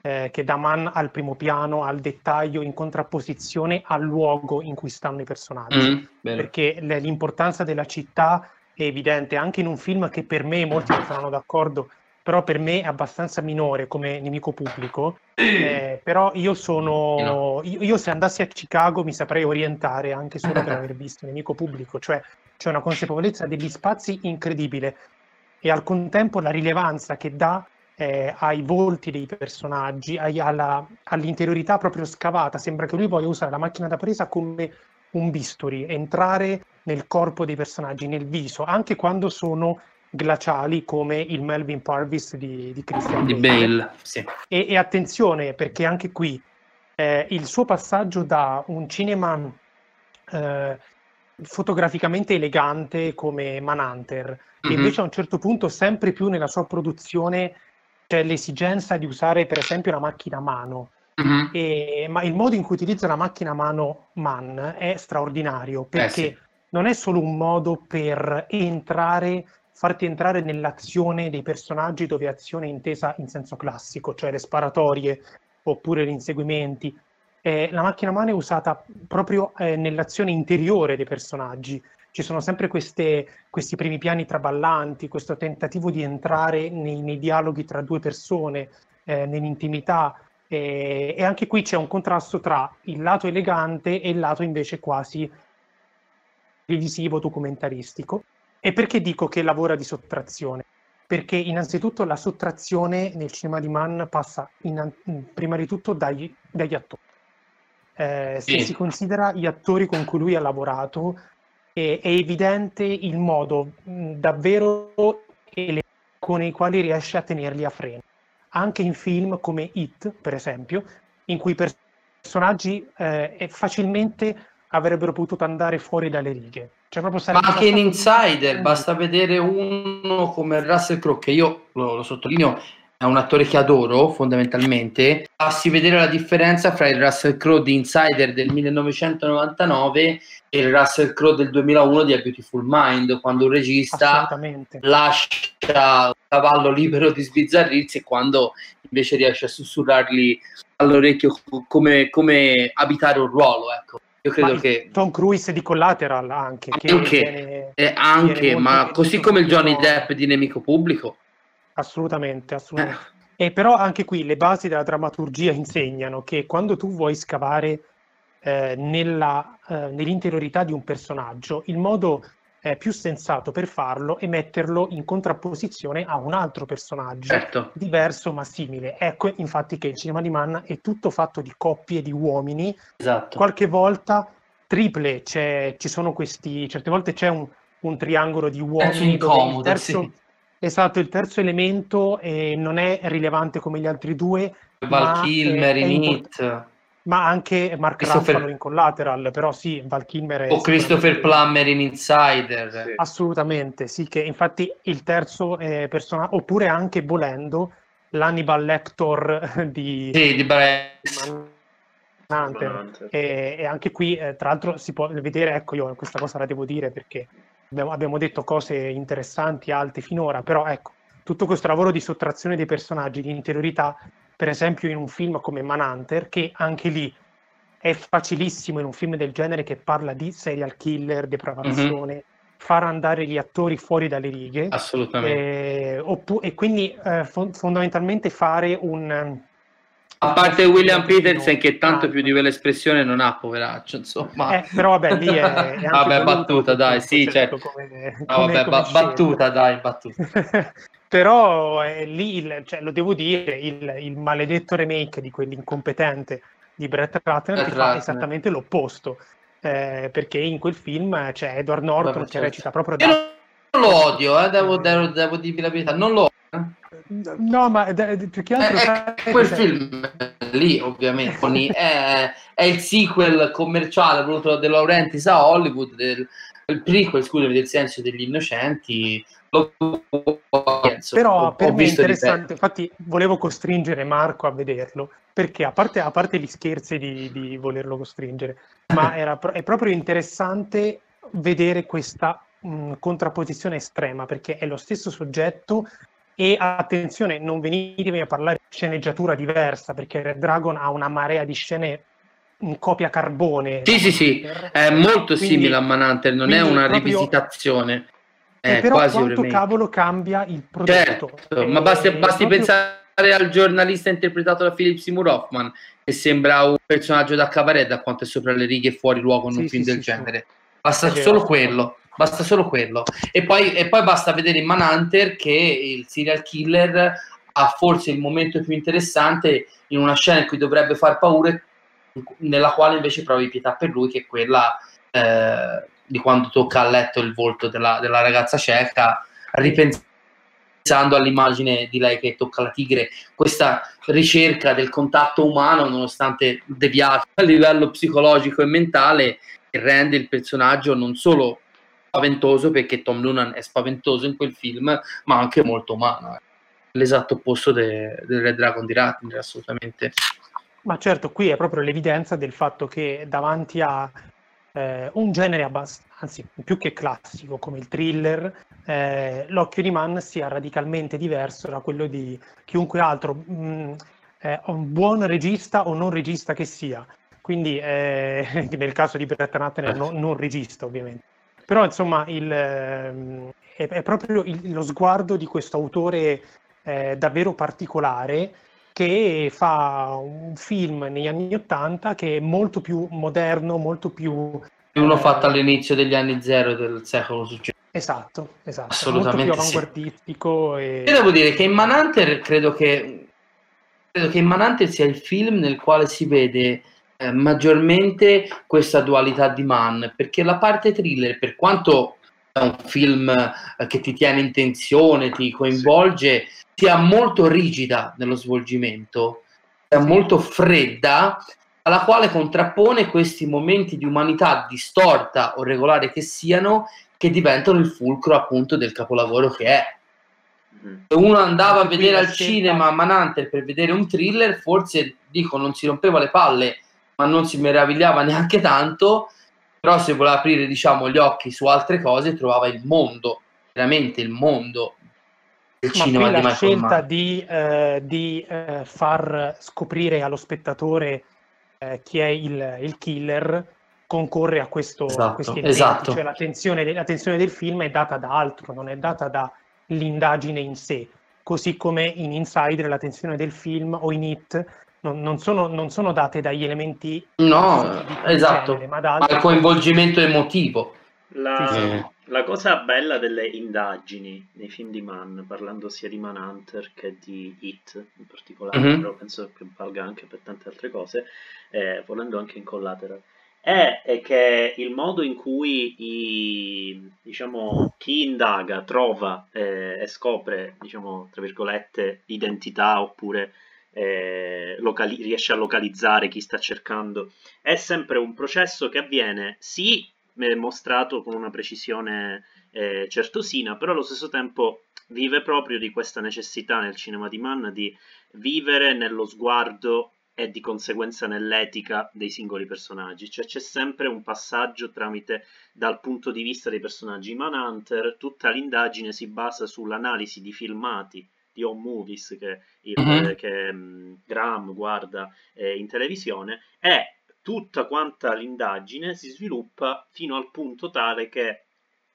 Speaker 2: eh, che da man al primo piano, al dettaglio, in contrapposizione al luogo in cui stanno i personaggi. Mm, perché l'importanza della città è evidente anche in un film che per me, molti non saranno d'accordo, però per me è abbastanza minore come nemico pubblico. Eh, però io sono. Io, io, se andassi a Chicago mi saprei orientare anche solo per aver visto nemico pubblico, cioè c'è una consapevolezza degli spazi incredibile e al contempo la rilevanza che dà eh, ai volti dei personaggi, ai, alla, all'interiorità proprio scavata. Sembra che lui voglia usare la macchina da presa come un bisturi, entrare nel corpo dei personaggi, nel viso, anche quando sono glaciali come il Melvin Parvis di, di Christian
Speaker 1: di Bale. Bale sì.
Speaker 2: e, e, attenzione perché anche qui eh, il suo passaggio da un cinema eh, fotograficamente elegante come Manhunter, mm-hmm. invece a un certo punto sempre più nella sua produzione c'è l'esigenza di usare per esempio una macchina a mano, Mm-hmm. E, ma il modo in cui utilizza la macchina a mano Man è straordinario perché eh sì. non è solo un modo per entrare, farti entrare nell'azione dei personaggi dove azione è intesa in senso classico, cioè le sparatorie oppure gli inseguimenti. Eh, la macchina a mano è usata proprio eh, nell'azione interiore dei personaggi. Ci sono sempre queste, questi primi piani traballanti, questo tentativo di entrare nei, nei dialoghi tra due persone, eh, nell'intimità, e, e, anche qui c'è un contrasto tra il lato elegante e il lato invece quasi revisivo, documentaristico. E perché dico che lavora di sottrazione? Perché innanzitutto la sottrazione nel cinema di Mann passa in, prima di tutto dagli, dagli attori. Eh, se sì. si considera gli attori con cui lui ha lavorato, è, evidente il modo mh, davvero con i quali riesce a tenerli a freno anche in film come It, per esempio, in cui i personaggi eh, facilmente avrebbero potuto andare fuori dalle righe.
Speaker 1: Cioè, Ma anche in Insider, basta vedere uno come Russell Crowe, che io lo, lo sottolineo, è un attore che adoro fondamentalmente, basti vedere la differenza fra il Russell Crowe di Insider del 1999 e il Russell Crowe del 2001 di A Beautiful Mind, quando un regista lascia un cavallo libero di sbizzarrirsi e quando invece riesce a sussurrargli all'orecchio come, come abitare un ruolo, ecco. Io credo ma che
Speaker 2: Tom Cruise di Collateral anche,
Speaker 1: anche, viene, eh, anche ma così come il Johnny Depp di Nemico Pubblico
Speaker 2: Assolutamente, assolutamente. Eh. E però anche qui le basi della drammaturgia insegnano che quando tu vuoi scavare eh, nella, eh, nell'interiorità di un personaggio, il modo eh, più sensato per farlo è metterlo in contrapposizione a un altro personaggio certo. diverso ma simile. Ecco infatti che il cinema di Mann è tutto fatto di coppie di uomini, esatto. qualche volta triple, ci sono questi, certe volte c'è un, un triangolo di uomini. È incomodo, terzo, sì Esatto, il terzo elemento eh, non è rilevante come gli altri due.
Speaker 1: Val Kilmer in It.
Speaker 2: Ma anche Mark Ruffalo in Collateral, però sì, Val Kilmer
Speaker 1: è... O Christopher Plummer in Insider. Sì.
Speaker 2: Assolutamente, sì, che infatti il terzo eh, personaggio, oppure anche volendo, l'Hannibal Lector di...
Speaker 1: Sì, di
Speaker 2: Hunter. E, e, anche qui, eh, tra l'altro, si può vedere, ecco, io questa cosa la devo dire perché abbiamo, detto cose interessanti, alte finora, però ecco, tutto questo lavoro di sottrazione dei personaggi, di interiorità, per esempio in un film come Manhunter, che anche lì è facilissimo in un film del genere che parla di serial killer, depravazione, mm-hmm. far andare gli attori fuori dalle righe.
Speaker 1: Assolutamente.
Speaker 2: Eh, oppu- e quindi eh, fo- fondamentalmente fare un...
Speaker 1: A parte William Peterson che tanto più di quell'espressione non ha, poveraccio, insomma.
Speaker 2: Eh, però vabbè, lì è...
Speaker 1: è vabbè, battuta, dai, sì, certo. Come, come, no, vabbè, come ba- battuta, dai, battuta.
Speaker 2: però eh, lì, il, cioè, lo devo dire, il, il maledetto remake di quell'incompetente di Brett Ratner che fa esattamente l'opposto. Eh, perché in quel film c'è Edward Norton Vabbè, che certo. recita proprio
Speaker 1: da... Io non lo odio, eh, devo, devo, devo dirvi la verità, non lo odio.
Speaker 2: No, ma più che altro...
Speaker 1: È, è quel film lì, ovviamente, è, è, il sequel commerciale voluto da De Laurentiis a Hollywood, del, il prequel, scusami, del senso degli innocenti, lo
Speaker 2: penso. Però per me è interessante, infatti volevo costringere Marco a vederlo, perché a parte, a parte gli scherzi di, di volerlo costringere, ma era, è proprio interessante vedere questa mh, contrapposizione estrema, perché è lo stesso soggetto e attenzione, non venitevi a parlare di sceneggiatura diversa, perché Red Dragon ha una marea di scene in copia carbone.
Speaker 1: Sì, sì, sì, è molto quindi, simile a Manhunter, non è una proprio... rivisitazione.
Speaker 2: È però quasi quanto cavolo cambia il prodotto.
Speaker 1: Certo, ma basti, basti proprio... pensare al giornalista interpretato da Philip Seymour Hoffman, che sembra un personaggio da cabaret da quanto è sopra le righe e fuori luogo in sì, un film sì, del sì, genere. Basta solo quello. Basta solo quello. E poi, e poi basta vedere in Manhunter che il serial killer ha forse il momento più interessante in una scena in cui dovrebbe far paura, nella quale invece provi pietà per lui, che è quella eh, di quando tocca a letto il volto della, della ragazza cieca, ripensando all'immagine di lei che tocca la tigre, questa ricerca del contatto umano, nonostante deviato a livello psicologico e mentale, che rende il personaggio non solo spaventoso, perché Tom Noonan è spaventoso in quel film, ma anche molto umano. Eh. L'esatto opposto del de Red Dragon di Ratner, assolutamente.
Speaker 2: Ma certo, qui è proprio l'evidenza del fatto che davanti a eh, un genere abbastanza, anzi più che classico come il thriller, eh, l'occhio di Mann sia radicalmente diverso da quello di chiunque altro, mh, mm, eh, un buon regista o non regista che sia. Quindi eh, nel caso di Brett Ratner non, non regista ovviamente. Però insomma il, ehm, è, è, proprio il, lo sguardo di questo autore eh, davvero particolare che fa un film negli anni Ottanta che è molto più moderno, molto più...
Speaker 1: Uno eh, fatto all'inizio degli anni zero del secolo successivo.
Speaker 2: Esatto, esatto. Assolutamente molto più avanguardistico.
Speaker 1: Sì. E... Io devo dire che in Manhunter credo che, credo che in Manhunter sia il film nel quale si vede eh, maggiormente questa dualità di Mann, perché la parte thriller, per quanto è un film eh, che ti tiene in tensione, ti coinvolge, sia molto rigida nello svolgimento, sia molto fredda, alla quale contrappone questi momenti di umanità distorta o regolare che siano, che diventano il fulcro appunto del capolavoro che è. Mm-hmm. Se uno andava a vedere al cinema Manhunter per vedere un thriller, forse dico non si rompeva le palle, ma non si meravigliava neanche tanto, però se voleva aprire diciamo gli occhi su altre cose trovava il mondo, veramente il mondo
Speaker 2: Ma cinema qui la scelta di, eh, di eh, far scoprire allo spettatore eh, chi è il, il, killer concorre a, questo, esatto, a eventi, esatto. cioè l'attenzione, l'attenzione del film è data da altro, non è data dall'indagine in sé, così come in Insider l'attenzione del film o in It non, non, sono, non sono, date dagli elementi
Speaker 1: no, esatto, genere, ma dal coinvolgimento emotivo.
Speaker 3: La... Sì, sì la cosa bella delle indagini nei film di Mann, parlando sia di Manhunter che di It in particolare, mm-hmm. però penso che valga anche per tante altre cose, eh, volendo anche in collateral, è, è, che il modo in cui i, diciamo, chi indaga trova eh, e scopre, diciamo, tra virgolette, identità oppure eh, locali- riesce a localizzare chi sta cercando, è sempre un processo che avviene sì mostrato con una precisione eh, certosina, però allo stesso tempo vive proprio di questa necessità nel cinema di Mann di vivere nello sguardo e di conseguenza nell'etica dei singoli personaggi, cioè c'è sempre un passaggio tramite dal punto di vista dei personaggi. Manhunter tutta l'indagine si basa sull'analisi di filmati di home movies che, il, mm-hmm. che um, Graham guarda eh, in televisione e tutta quanta l'indagine si sviluppa fino al punto tale che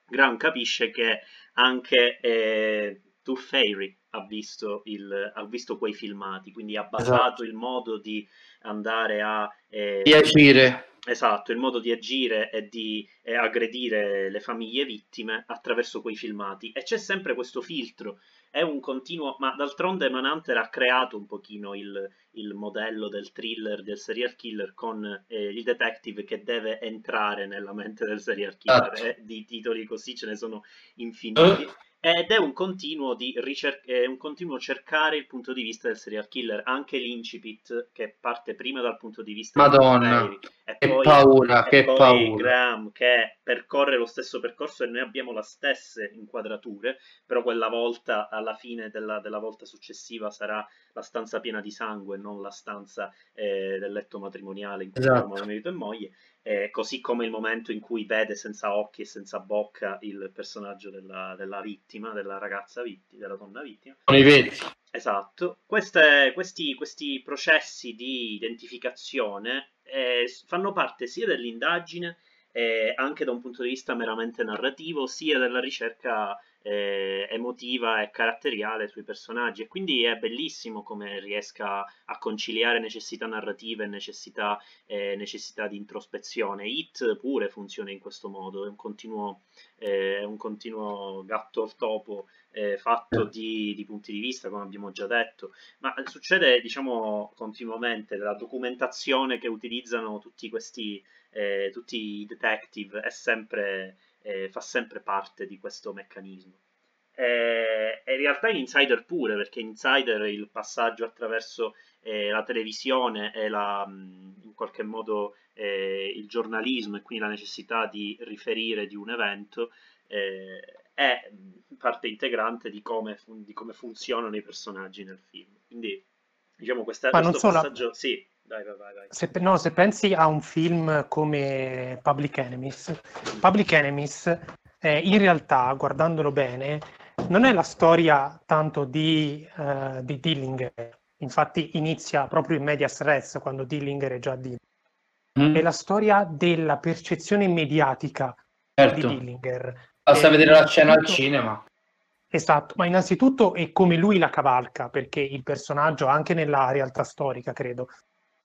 Speaker 3: Graham capisce che anche eh, Fairy ha visto, il, ha visto quei filmati, quindi ha basato esatto. il modo di andare a...
Speaker 1: Eh, di agire.
Speaker 3: Esatto, il modo di agire e di eh, aggredire le famiglie vittime attraverso quei filmati. E c'è sempre questo filtro, è un continuo... Ma d'altronde Manhunter ha creato un pochino il, il modello del thriller, del serial killer con eh, il detective che deve entrare nella mente del serial killer. Esatto. Eh, di titoli così ce ne sono infiniti. Ed è un continuo, ricer- è un continuo, cercare il punto di vista del serial killer, anche l'incipit che parte prima dal punto di vista
Speaker 1: Madonna,
Speaker 3: di
Speaker 1: e che poi, paura,
Speaker 3: e
Speaker 1: che
Speaker 3: poi
Speaker 1: paura.
Speaker 3: Graham che percorre lo stesso percorso e noi abbiamo le stesse inquadrature, però quella volta, alla fine della, della volta successiva, sarà la stanza piena di sangue, non la stanza eh, del letto matrimoniale in cui esatto. marito e moglie eh, così come il momento in cui vede senza occhi e senza bocca il personaggio della, della vittima, della ragazza vittima, della donna vittima.
Speaker 1: Con i veti.
Speaker 3: Esatto. Queste, questi, questi, processi di identificazione eh, fanno parte sia dell'indagine, eh, anche da un punto di vista meramente narrativo, sia della ricerca eh, emotiva e caratteriale sui personaggi. E quindi è bellissimo come riesca a conciliare necessità narrative e necessità, eh, necessità di introspezione. It pure funziona in questo modo, è un continuo, eh, un continuo gatto al topo eh, fatto di, di, punti di vista, come abbiamo già detto, ma succede diciamo continuamente, la documentazione che utilizzano tutti questi eh, tutti i detective è sempre eh, fa sempre parte di questo meccanismo. E, e, in realtà in Insider pure, perché in Insider il passaggio attraverso eh, la televisione e la, in qualche modo eh, il giornalismo e quindi la necessità di riferire di un evento eh, è parte integrante di come, di come, funzionano i personaggi nel film. Quindi diciamo questa, questo passaggio... Sì,
Speaker 2: Vai, vai, vai. Se, no, se pensi a un film come Public Enemies, Public Enemies eh, in realtà, guardandolo bene, non è la storia tanto di, uh, di Dillinger, infatti inizia proprio in medias res quando Dillinger è già di... Mm. È la storia della percezione mediatica certo. di Dillinger.
Speaker 1: Basta vedere la scena al cinema.
Speaker 2: Esatto, ma innanzitutto è come lui la cavalca, perché il personaggio, anche nella realtà storica, credo,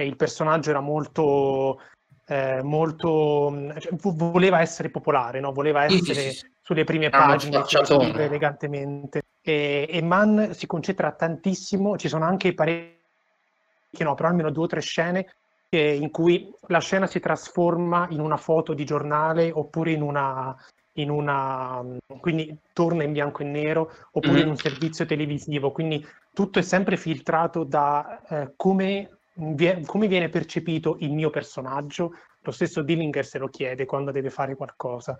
Speaker 2: il personaggio era molto, eh, molto cioè, voleva essere popolare, no? voleva essere sulle prime pagine, elegantemente. E, e Mann si concentra tantissimo, ci sono anche parecchi, no, però almeno due o tre scene in cui la scena si trasforma in una foto di giornale oppure in una, in una quindi torna in bianco e nero oppure mm-hmm. in un servizio televisivo quindi tutto è sempre filtrato da eh, come come viene percepito il mio personaggio, lo stesso Dillinger se lo chiede quando deve fare qualcosa.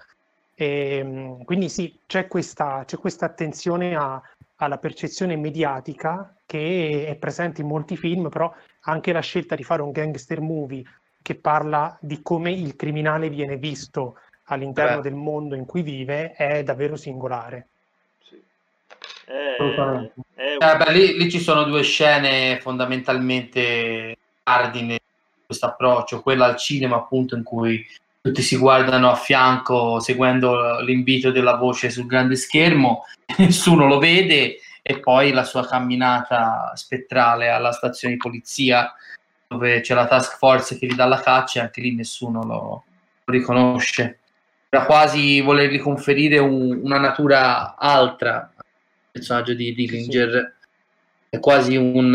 Speaker 2: E, ehm, quindi sì, c'è questa, c'è questa attenzione a, alla percezione mediatica che è presente in molti film, però anche la scelta di fare un gangster movie che parla di come il criminale viene visto all'interno Beh. del mondo in cui vive è davvero singolare.
Speaker 1: Eh, eh, beh, lì, lì, ci sono due scene fondamentalmente cardine di questo approccio, quella al cinema appunto in cui tutti si guardano a fianco seguendo l'invito della voce sul grande schermo, nessuno lo vede e poi la sua camminata spettrale alla stazione di polizia dove c'è la task force che gli dà la caccia e anche lì nessuno lo, lo riconosce. Era quasi volergli conferire un, una natura altra personaggio di Dillinger sì. è quasi un,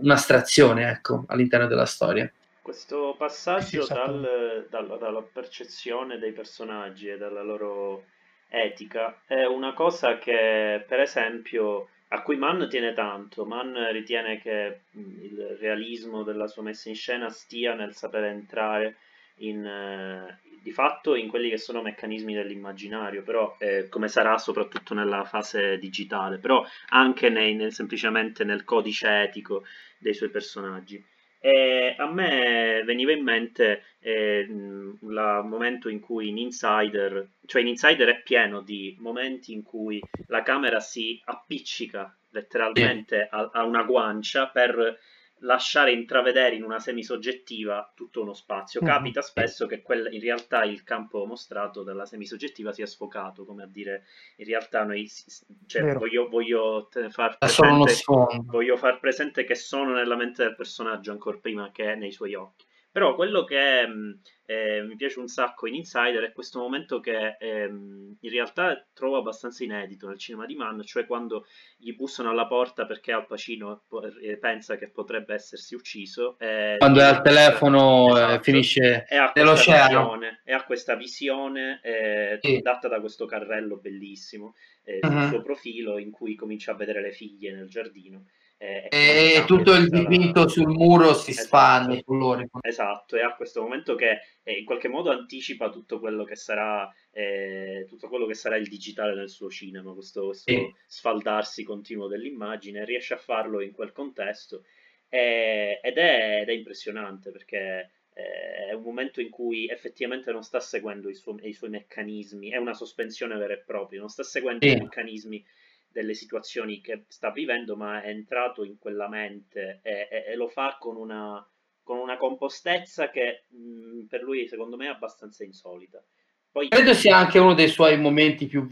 Speaker 1: un'astrazione ecco, all'interno della storia.
Speaker 3: Questo passaggio sì, dal, dal, dalla percezione dei personaggi e dalla loro etica è una cosa che, per esempio, a cui Mann tiene tanto. Mann ritiene che il realismo della sua messa in scena stia nel sapere entrare in, eh, di fatto in quelli che sono meccanismi dell'immaginario, però eh, come sarà soprattutto nella fase digitale, però anche nei, nel, semplicemente nel codice etico dei suoi personaggi. E a me veniva in mente eh, il momento in cui in Insider, cioè in Insider è pieno di momenti in cui la camera si appiccica letteralmente a, a una guancia per lasciare intravedere in una semisoggettiva tutto uno spazio. Mm-hmm. Capita spesso che quel, in realtà il campo mostrato dalla semisoggettiva sia sfocato, come a dire in realtà noi cioè, voglio, voglio, far presente, voglio far presente che sono nella mente del personaggio ancora prima che nei suoi occhi. Però quello che mm, eh, mi piace un sacco in Insider è questo momento che ehm, in realtà trovo abbastanza inedito nel cinema di Mann, cioè quando gli bussano alla porta perché Al Pacino eh, pensa che potrebbe essersi ucciso.
Speaker 1: Eh, quando è al telefono esatto, finisce nell'oceano.
Speaker 3: Visione, e ha questa visione eh, sì. data da questo carrello bellissimo uh-huh. sul mhm. suo profilo in cui comincia a vedere le figlie nel giardino
Speaker 1: e, e tutto il dipinto la... sul muro si esatto. spande colori.
Speaker 3: Esatto, e ha questo momento che eh, in qualche modo anticipa tutto quello che sarà eh, tutto quello che sarà il digitale nel suo cinema, questo, questo sì. sfaldarsi continuo dell'immagine, riesce a farlo in quel contesto e, ed, è, ed, è, impressionante perché eh, è un momento in cui effettivamente non sta seguendo i, suo, i, suoi meccanismi, è una sospensione vera e propria, non sta seguendo sì. i meccanismi delle situazioni che sta vivendo, ma è entrato in quella mente e, e, e lo fa con una, con una compostezza che mh, per lui secondo me è abbastanza insolita.
Speaker 1: Poi... Credo sia anche uno dei suoi momenti più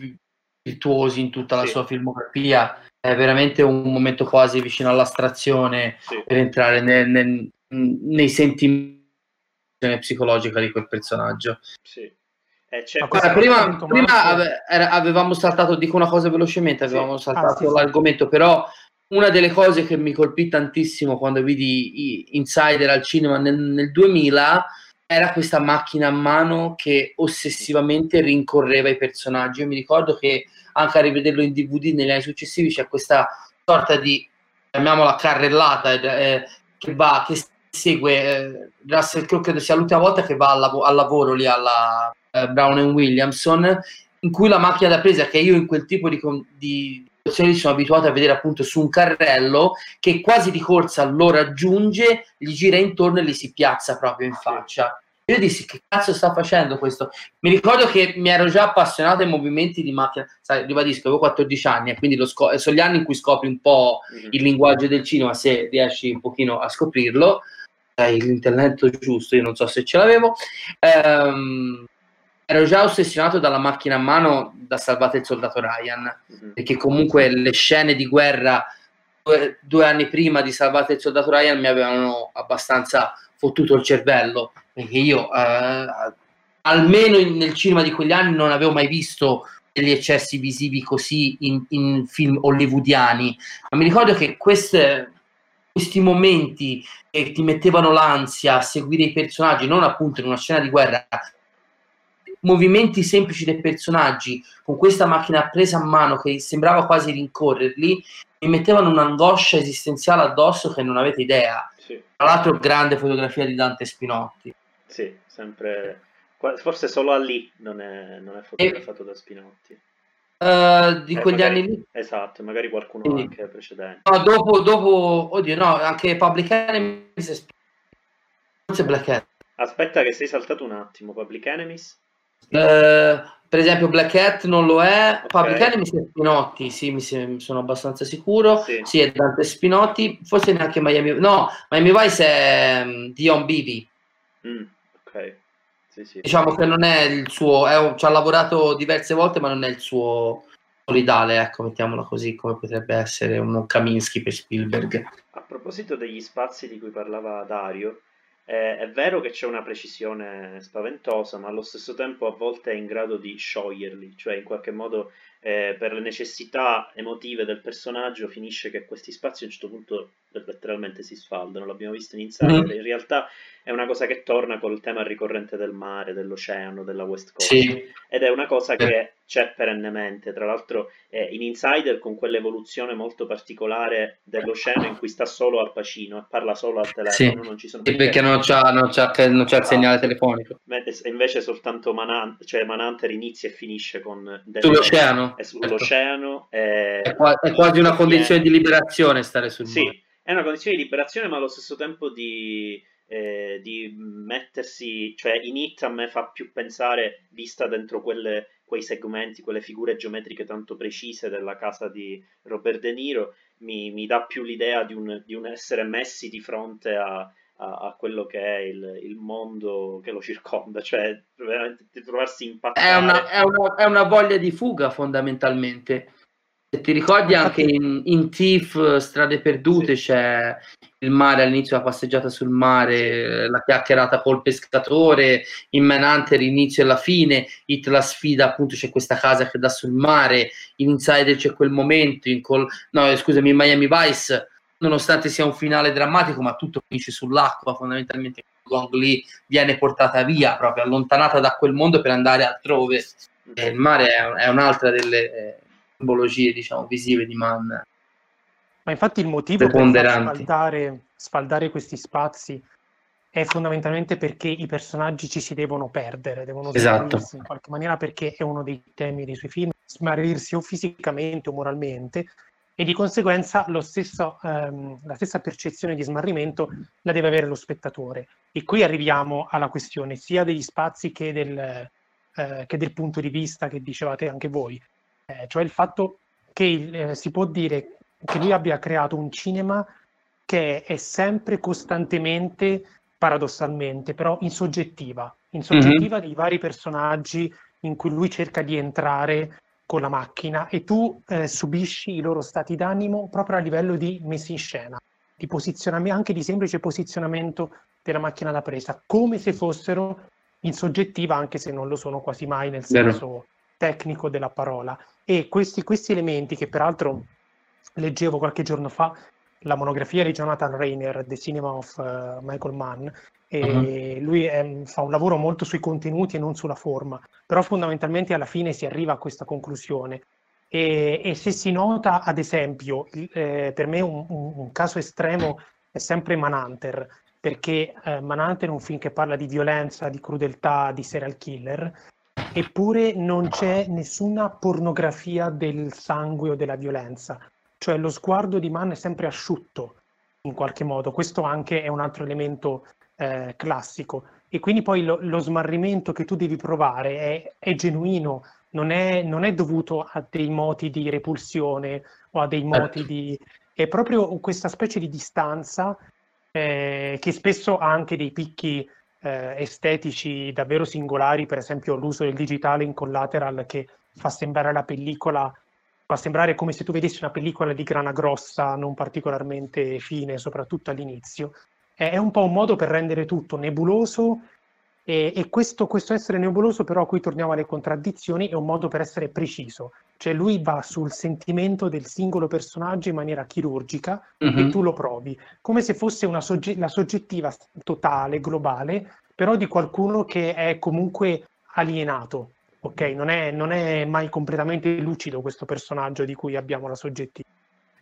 Speaker 1: virtuosi in tutta la sì. sua filmografia, è veramente un momento quasi vicino all'astrazione sì. per entrare nel, nel, nei sentimenti psicologica di quel personaggio.
Speaker 3: Sì.
Speaker 1: Eh, Guarda, prima, prima ave, era, avevamo saltato, dico una cosa velocemente, avevamo sì. saltato ah, sì, l'argomento, però una delle cose che mi colpì tantissimo quando vidi Insider al cinema nel, nel 2000 era questa macchina a mano che ossessivamente rincorreva i personaggi. Io mi ricordo che anche a rivederlo in DVD negli anni successivi c'è questa sorta di, chiamiamola carrellata, eh, che va, che segue eh, Russell Crowe, credo sia l'ultima volta che va al, lav- al lavoro lì alla eh, Brown and Williamson, in cui la macchina da presa, che io in quel tipo di, di situazioni sono abituato a vedere appunto su un carrello, che quasi di corsa lo raggiunge, gli gira intorno e gli si piazza proprio in faccia. Io dissi che cazzo sta facendo questo? Mi ricordo che mi ero già appassionato ai movimenti di macchina, sai, ribadisco, avevo 14 anni e quindi scop- sono gli anni in cui scopri un po' mm-hmm. il linguaggio del cinema se riesci un pochino a scoprirlo. Hai l'intelletto giusto, io non so se ce l'avevo. Ehm, ero già ossessionato dalla macchina a mano da Salvate il soldato Ryan, mm-hmm. perché comunque le scene di guerra due, due, anni prima di Salvate il soldato Ryan mi avevano abbastanza fottuto il cervello, perché io eh, almeno in, nel cinema di quegli anni non avevo mai visto degli eccessi visivi così in, in film hollywoodiani, ma mi ricordo che queste, questi momenti che ti mettevano l'ansia a seguire i personaggi, non appunto in una scena di guerra, movimenti semplici dei personaggi con questa macchina presa a mano che sembrava quasi rincorrerli mi mettevano un'angoscia esistenziale addosso che non avete idea. Sì. Tra l'altro, grande fotografia di Dante Spinotti.
Speaker 3: Sì, sempre. Forse solo a lì non è, non è fotografato e... da Spinotti.
Speaker 1: Uh, di eh, quegli
Speaker 3: magari,
Speaker 1: anni lì.
Speaker 3: Esatto, magari qualcuno sì. anche precedente.
Speaker 1: No, dopo, dopo, oddio, no, anche Public Enemy. Forse Black Hat.
Speaker 3: Aspetta, che sei saltato un attimo. Public Enemies?
Speaker 1: Eh, per esempio Black Hat non lo è, okay. Public Enemy è Spinotti, sì, mi sono abbastanza sicuro, sì. sì, è Dante Spinotti, forse neanche Miami, no, Miami Vice è um, Dion Bivi.
Speaker 3: Mm, ok. Sì, sì.
Speaker 1: Diciamo che non è il suo, è, ci ha lavorato diverse volte, ma non è il suo solidale, ecco, mettiamola così, come potrebbe essere un Kaminsky per Spielberg.
Speaker 3: A proposito degli spazi di cui parlava Dario, eh, è vero che c'è una precisione spaventosa, ma allo stesso tempo a volte è in grado di scioglierli, cioè in qualche modo eh, per le necessità emotive del personaggio finisce che questi spazi a un certo punto letteralmente si sfaldano, l'abbiamo visto in Insider, mm-hmm. in realtà è una cosa che torna col tema ricorrente del mare, dell'oceano, della West Coast, sì. ed è una cosa che c'è perennemente, tra l'altro eh, in Insider con quell'evoluzione molto particolare dell'oceano in cui sta solo al bacino e parla solo al telefono,
Speaker 1: sì. non ci sono sì, perché non c'ha, non c'ha, non c'ha il segnale telefonico.
Speaker 3: Invece soltanto Manhunter, cioè Manhunter inizia e finisce con...
Speaker 1: Sull'oceano.
Speaker 3: È sull'oceano.
Speaker 1: Certo. È, è, quasi una condizione di liberazione stare sul
Speaker 3: sì,
Speaker 1: mare
Speaker 3: è una condizione di liberazione, ma allo stesso tempo di, eh, di mettersi, cioè in It a me fa più pensare, vista dentro quelle, quei segmenti, quelle figure geometriche tanto precise della casa di Robert De Niro, mi, mi dà più l'idea di un, di un, essere messi di fronte a, a, a quello che è il, il, mondo che lo circonda, cioè veramente di trovarsi impattato.
Speaker 1: È una, è, una, è una voglia di fuga fondamentalmente. Ti ricordi anche in, in Thief, Strade Perdute, sì. c'è il mare all'inizio, la passeggiata sul mare, la chiacchierata col pescatore, in Manhunter l'inizio e la fine, It la sfida, appunto c'è questa casa che dà sul mare, in Insider c'è quel momento, in col, no scusami, in Miami Vice, nonostante sia un finale drammatico, ma tutto finisce sull'acqua, fondamentalmente Gong Li viene portata via, proprio allontanata da quel mondo per andare altrove. E il mare è, è un'altra delle eh, simbologie, diciamo, visive di Mann.
Speaker 2: Ma infatti il motivo per spaldare, spaldare questi spazi è fondamentalmente perché i personaggi ci si devono perdere, devono
Speaker 1: esatto.
Speaker 2: in qualche maniera perché è uno dei temi dei suoi film, smarrirsi o fisicamente o moralmente e di conseguenza stesso, ehm, la stessa percezione di smarrimento la deve avere lo spettatore. E qui arriviamo alla questione sia degli spazi che del, eh, che del punto di vista che dicevate anche voi, eh, cioè il fatto che il, eh, si può dire che lui abbia creato un cinema che è sempre costantemente, paradossalmente, però in soggettiva, mm-hmm. dei vari personaggi in cui lui cerca di entrare con la macchina e tu eh, subisci i loro stati d'animo proprio a livello di messa in scena, di posizionamento, anche di semplice posizionamento della macchina da presa, come se fossero in soggettiva, anche se non lo sono quasi mai nel senso Vero. tecnico della parola. E questi, questi elementi che peraltro leggevo qualche giorno fa la monografia di Jonathan Rainer, The Cinema of uh, Michael Mann, e uh-huh. lui è, fa un lavoro molto sui contenuti e non sulla forma, però fondamentalmente alla fine si arriva a questa conclusione. E, e se si nota, ad esempio, eh, per me un, un, un, caso estremo è sempre Manhunter, perché eh, Manhunter è un film che parla di violenza, di crudeltà, di serial killer, eppure non c'è nessuna pornografia del sangue o della violenza cioè lo sguardo di Mann è sempre asciutto in qualche modo, questo anche è un altro elemento eh, classico e quindi poi lo, lo, smarrimento che tu devi provare è, è genuino, non è, non è, dovuto a dei moti di repulsione o a dei moti certo. di... è proprio questa specie di distanza eh, che spesso ha anche dei picchi eh, estetici davvero singolari, per esempio l'uso del digitale in collateral che fa sembrare la pellicola fa sembrare come se tu vedessi una pellicola di grana grossa, non particolarmente fine, soprattutto all'inizio. È un po' un modo per rendere tutto nebuloso e, e questo, questo, essere nebuloso, però, a cui torniamo alle contraddizioni, è un modo per essere preciso. Cioè lui va sul sentimento del singolo personaggio in maniera chirurgica mm-hmm. e mhm. tu lo provi, come se fosse una sogge- la soggettiva totale, globale, però di qualcuno che è comunque alienato ok? Non è, non è, mai completamente lucido questo personaggio di cui abbiamo la soggettività.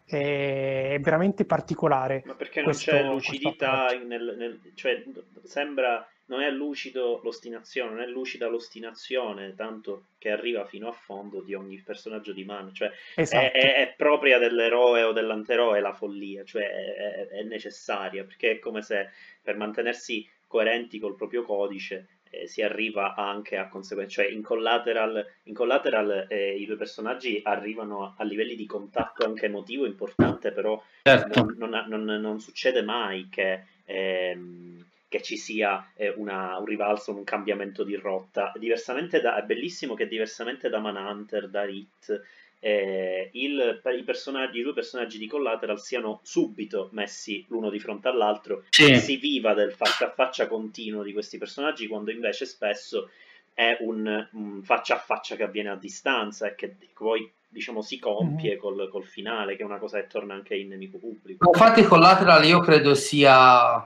Speaker 2: È veramente particolare.
Speaker 3: Ma perché non questo, c'è lucidità, nel, nel, cioè sembra non è lucido l'ostinazione, non è lucida l'ostinazione, tanto che arriva fino a fondo di ogni personaggio di Man, cioè esatto. è, è, è, propria dell'eroe o dell'anteroe la follia, cioè è, è necessaria, perché è come se per mantenersi coerenti col proprio codice eh, si arriva anche a conseguenze, cioè in collateral, in collateral eh, i due personaggi arrivano a, livelli di contatto anche emotivo importante, però certo. non, non, non, non, succede mai che, ehm, che ci sia eh, una, un rivalso, un cambiamento di rotta. Diversamente da, è bellissimo che diversamente da Manhunter, da Hit, eh, il, i, personaggi, i due personaggi di Collateral siano subito messi l'uno di fronte all'altro sì. e si viva del faccia a faccia continuo di questi personaggi quando invece spesso è un, un faccia a faccia che avviene a distanza e che poi diciamo si compie mm. col, col, finale che è una cosa che torna anche in nemico pubblico
Speaker 1: infatti Collateral io credo sia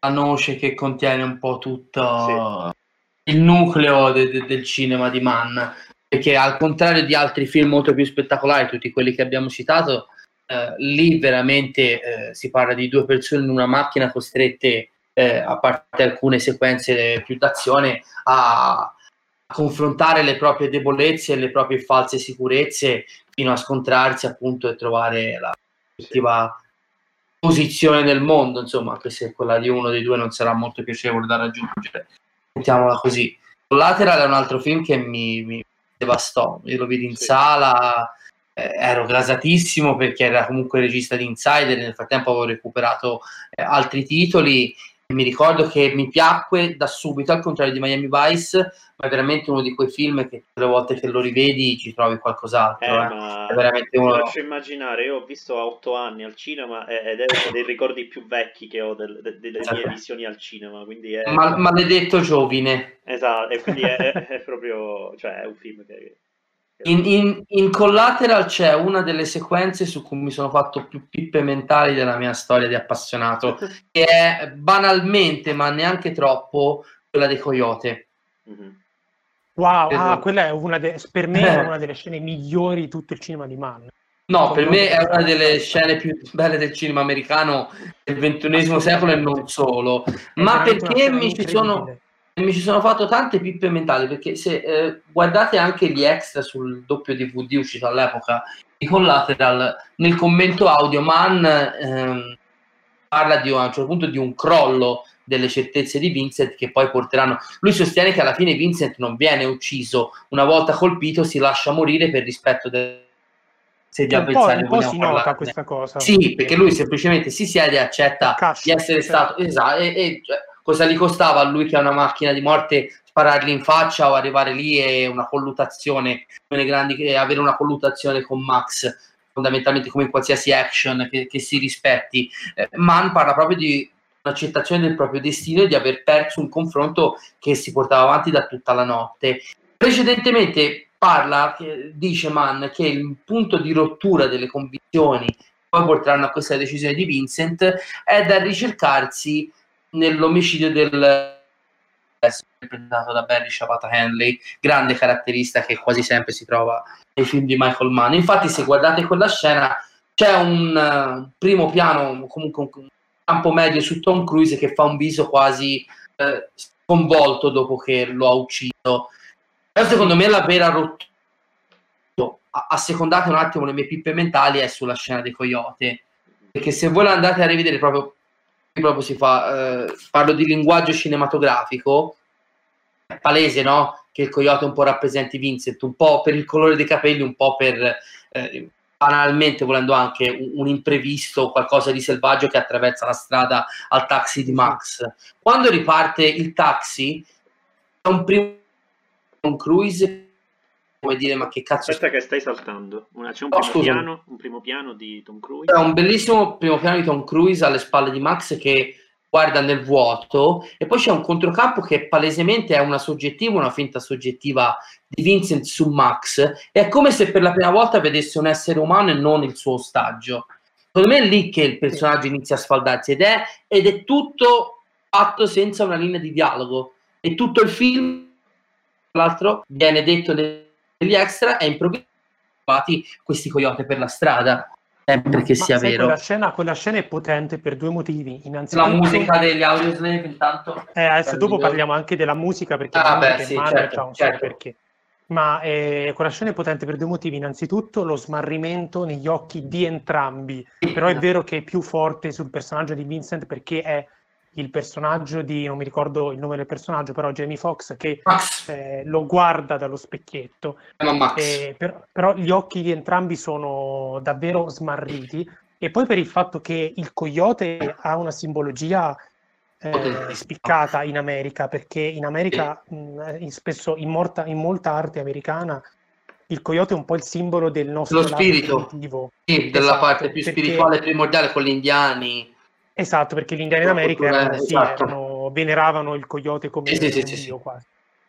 Speaker 1: la noce che contiene un po' tutto sì. il nucleo de, de, del cinema di Mann perché al contrario di altri film molto più spettacolari, tutti quelli che abbiamo citato, eh, lì veramente eh, si parla di due persone in una macchina costrette, eh, a parte alcune sequenze più d'azione, a, confrontare le proprie debolezze e le proprie false sicurezze fino a scontrarsi appunto e trovare la effettiva posizione nel mondo, insomma, anche se quella di uno dei due non sarà molto piacevole da raggiungere. Mettiamola così. Lateral è un altro film che mi, mi devastò. Io lo vidi in sì. sala, eh, ero gasatissimo perché era comunque regista di Insider. Nel frattempo avevo recuperato eh, altri titoli mi ricordo che mi piacque da subito, al contrario di Miami Vice, ma è veramente uno di quei film che tutte le volte che lo rivedi ci trovi qualcos'altro. Eh,
Speaker 3: eh. È veramente uno... lascio immaginare, io ho visto a otto anni al cinema ed è uno dei ricordi più vecchi che ho del, de, delle esatto. mie visioni al cinema. Quindi è...
Speaker 1: Mal- maledetto giovine.
Speaker 3: Esatto, e quindi è, è, proprio, cioè è un film che
Speaker 1: in, in, in, Collateral c'è una delle sequenze su cui mi sono fatto più pippe mentali della mia storia di appassionato, che è banalmente, ma neanche troppo, quella dei Coyote.
Speaker 2: Mm-hmm. Wow, ah, quella è una de- per me è una delle scene migliori di tutto il cinema di Mann.
Speaker 1: No, per me è una delle scene più belle del cinema americano del ventunesimo secolo e non solo. Ma perché mi ci sono mi ci sono fatto tante pippe mentali perché se eh, guardate anche gli extra sul doppio DVD uscito all'epoca di Collateral, nel commento audio Man ehm, parla di, a un certo punto di un crollo delle certezze di Vincent che poi porteranno. Lui sostiene che alla fine Vincent non viene ucciso, una volta colpito si lascia morire per rispetto del
Speaker 2: se gli avversari un un si nota questa cosa
Speaker 1: sì perché lui semplicemente si siede e accetta Cascio, di essere cioè. stato esatto e, e cioè, cosa gli costava a lui che ha una macchina di morte sparargli in faccia o arrivare lì e una collutazione, grandi, avere una collutazione con Max, fondamentalmente come in qualsiasi action che, che si rispetti. Eh, Man parla proprio di un'accettazione del proprio destino e di aver perso un confronto che si portava avanti da tutta la notte. Precedentemente parla, dice Mann, che il punto di rottura delle convinzioni poi porteranno a questa decisione di Vincent è da ricercarsi nell'omicidio del interpretato da Barry Shabata Henley, grande caratterista che quasi sempre si trova nei film di Michael Mann. Infatti, se guardate quella scena, c'è un uh, primo piano, comunque un campo medio su Tom Cruise che fa un viso quasi uh, sconvolto dopo che lo ha ucciso. Però secondo me la vera rottura, assecondate un attimo le mie pippe mentali, è sulla scena dei coyote. Perché se voi la andate a rivedere proprio proprio si fa, eh, parlo di linguaggio cinematografico, è palese, no? Che il coyote un po' rappresenti Vincent, un po' per il colore dei capelli, un po' per eh, banalmente volendo anche un, un, imprevisto, qualcosa di selvaggio che attraversa la strada al taxi di Max. Quando riparte il taxi, è un primo un cruise come dire ma che cazzo
Speaker 3: aspetta che stai saltando. Una, c'è un, oh, primo piano, un primo piano di Tom Cruise.
Speaker 1: C'è un bellissimo primo piano di Tom Cruise alle spalle di Max che guarda nel vuoto. E poi c'è un controcampo che palesemente è una soggettiva una finta soggettiva di Vincent su Max. È come se per la prima volta vedesse un essere umano e non il suo ostaggio. Secondo me è lì che il personaggio inizia a sfaldarsi ed è, ed è tutto fatto senza una linea di dialogo. E tutto il film tra l'altro viene detto nel degli extra e improvvisati questi coyote per la strada sempre che Ma sia vero.
Speaker 2: Quella scena, quella scena, è potente per due motivi. Innanzitutto,
Speaker 1: la musica degli Audioslave, intanto.
Speaker 2: Eh, adesso dopo parliamo anche della musica perché
Speaker 1: ah, beh, sì, certo, un certo.
Speaker 2: perché. Ma eh, quella scena è potente per due motivi. Innanzitutto lo smarrimento negli occhi di entrambi. Però è vero che è più forte sul personaggio di Vincent perché è il personaggio di, non mi ricordo il nome del personaggio, però Jamie Foxx che eh, lo guarda dallo specchietto. Eh, per, però gli occhi di entrambi sono davvero smarriti. E poi per il fatto che il coyote ha una simbologia eh, spiccata in America, perché in America, mh, in spesso in, morta, in molta arte americana, il coyote è un po' il simbolo del nostro
Speaker 1: lo spirito. sì, della esatto, parte più perché... spirituale primordiale con gli indiani
Speaker 2: Esatto, perché gli indiani d'America erano, sì, esatto. erano, veneravano il coyote come
Speaker 1: sì, sì, sì,
Speaker 2: quasi.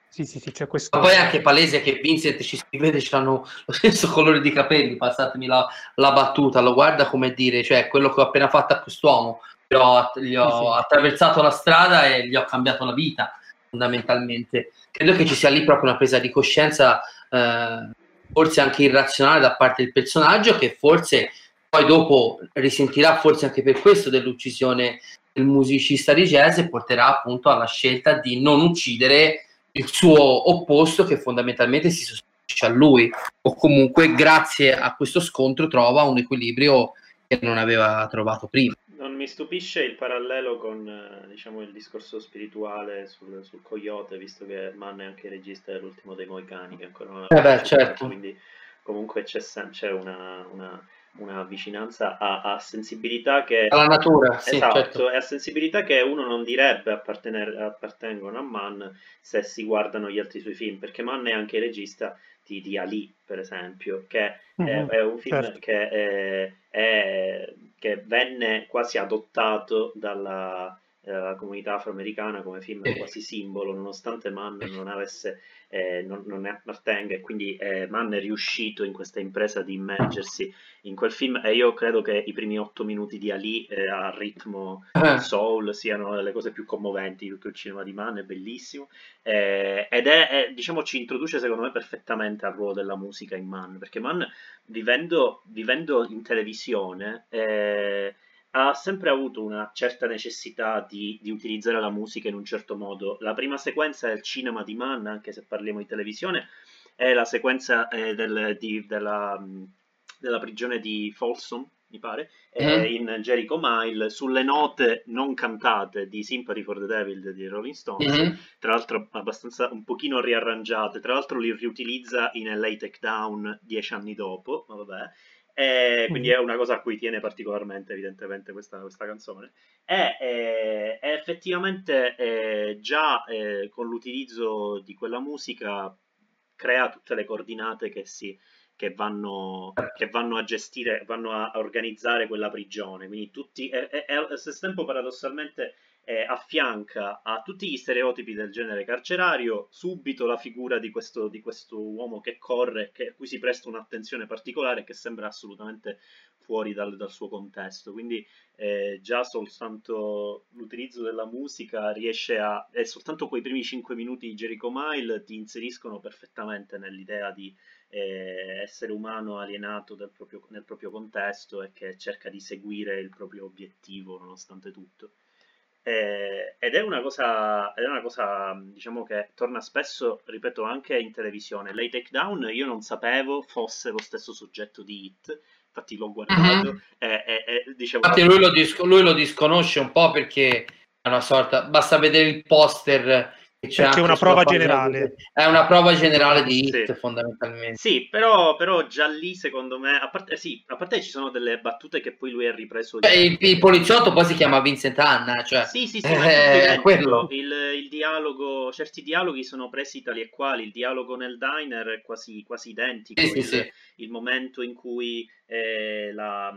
Speaker 2: Sì, sì, sì, c'è questo.
Speaker 1: Ma poi è anche palese che Vincent ci si vede, hanno lo stesso colore di capelli, passatemi la, la, battuta, lo guarda come dire, cioè quello che ho appena fatto a quest'uomo, però gli ho sì, sì. attraversato la strada e gli ho cambiato la vita, fondamentalmente. Credo che ci sia lì proprio una presa di coscienza, eh, forse anche irrazionale da parte del personaggio, che forse poi dopo risentirà forse anche per questo dell'uccisione del musicista di jazz e porterà appunto alla scelta di non uccidere il suo opposto che fondamentalmente si sostituisce a lui o comunque grazie a questo scontro trova un equilibrio che non aveva trovato prima.
Speaker 3: non mi stupisce il parallelo con eh, diciamo, il discorso spirituale sul, sul coyote, visto che Mann è anche il regista dell'ultimo dei Moicani, che ancora non
Speaker 1: eh beh, certo.
Speaker 3: quindi comunque c'è, c'è una, una, una, vicinanza a, a, sensibilità che...
Speaker 1: Alla natura, sì,
Speaker 3: esatto,
Speaker 1: certo.
Speaker 3: a sensibilità che uno non direbbe appartengono a Mann se si guardano gli altri suoi film, perché Mann è anche il regista di, di Ali, per esempio, che mm-hmm, è, è, un film certo. che, è, è, che, venne quasi adottato dalla eh, comunità afroamericana come film quasi simbolo, nonostante Mann non avesse eh, non, non, ne appartenga e quindi eh, Mann è riuscito in questa impresa di immergersi in quel film e io credo che i primi otto minuti di Ali eh, a ritmo uh soul siano le cose più commoventi di tutto il cinema di Mann, è bellissimo. Eh, ed è, è, diciamo ci introduce secondo me perfettamente al ruolo della musica in Mann perché Mann vivendo, vivendo in televisione eh, ha sempre avuto una certa necessità di, di, utilizzare la musica in un certo modo. La prima sequenza del cinema di Mann, anche se parliamo di televisione, è la sequenza eh, del, di, della, della, prigione di Folsom, mi pare, mm-hmm. in Jericho Mile, sulle note non cantate di Sympathy for the Devil di Rolling Stones, mm-hmm. tra l'altro abbastanza un pochino riarrangiate, tra l'altro li riutilizza in LA Takedown dieci anni dopo, ma vabbè. E quindi mm. è una cosa a cui tiene particolarmente evidentemente questa, questa canzone e, e, e effettivamente e, già con l'utilizzo di quella musica crea tutte le coordinate che, si, che, vanno, che vanno a gestire, vanno a organizzare quella prigione quindi tutti, e, e, e allo stesso tempo paradossalmente eh, affianca a tutti gli stereotipi del genere carcerario subito la figura di questo, di questo uomo che corre, che, a cui si presta un'attenzione particolare che sembra assolutamente fuori dal, dal suo contesto. Quindi eh, già soltanto l'utilizzo della musica riesce a... e soltanto quei primi 5 minuti di Jericho Mile ti inseriscono perfettamente nell'idea di eh, essere umano alienato proprio, nel proprio contesto e che cerca di seguire il proprio obiettivo nonostante tutto. Eh, ed, è una cosa, ed è una cosa, diciamo, che torna spesso, ripeto, anche in televisione. Lei Takedown io non sapevo fosse lo stesso soggetto di Hit, infatti l'ho guardato uh-huh. e, e, e dicevo...
Speaker 1: Infatti lui lo, dis- lui lo disconosce un po' perché è una sorta... Basta vedere il poster
Speaker 2: c'è, c'è una prova generale.
Speaker 1: È una prova generale di hit, sì. fondamentalmente.
Speaker 3: Sì, però, però, già lì, secondo me, a parte, sì, a parte ci sono delle battute che poi lui ha ripreso.
Speaker 1: Beh, il, il, poliziotto poi si chiama Vincent Anna, cioè...
Speaker 3: Sì, sì, sì, eh, quello. Il, il, dialogo, certi dialoghi sono presi tali e quali, il dialogo nel diner è quasi, quasi identico.
Speaker 1: Sì, il, sì,
Speaker 3: il momento in cui eh, la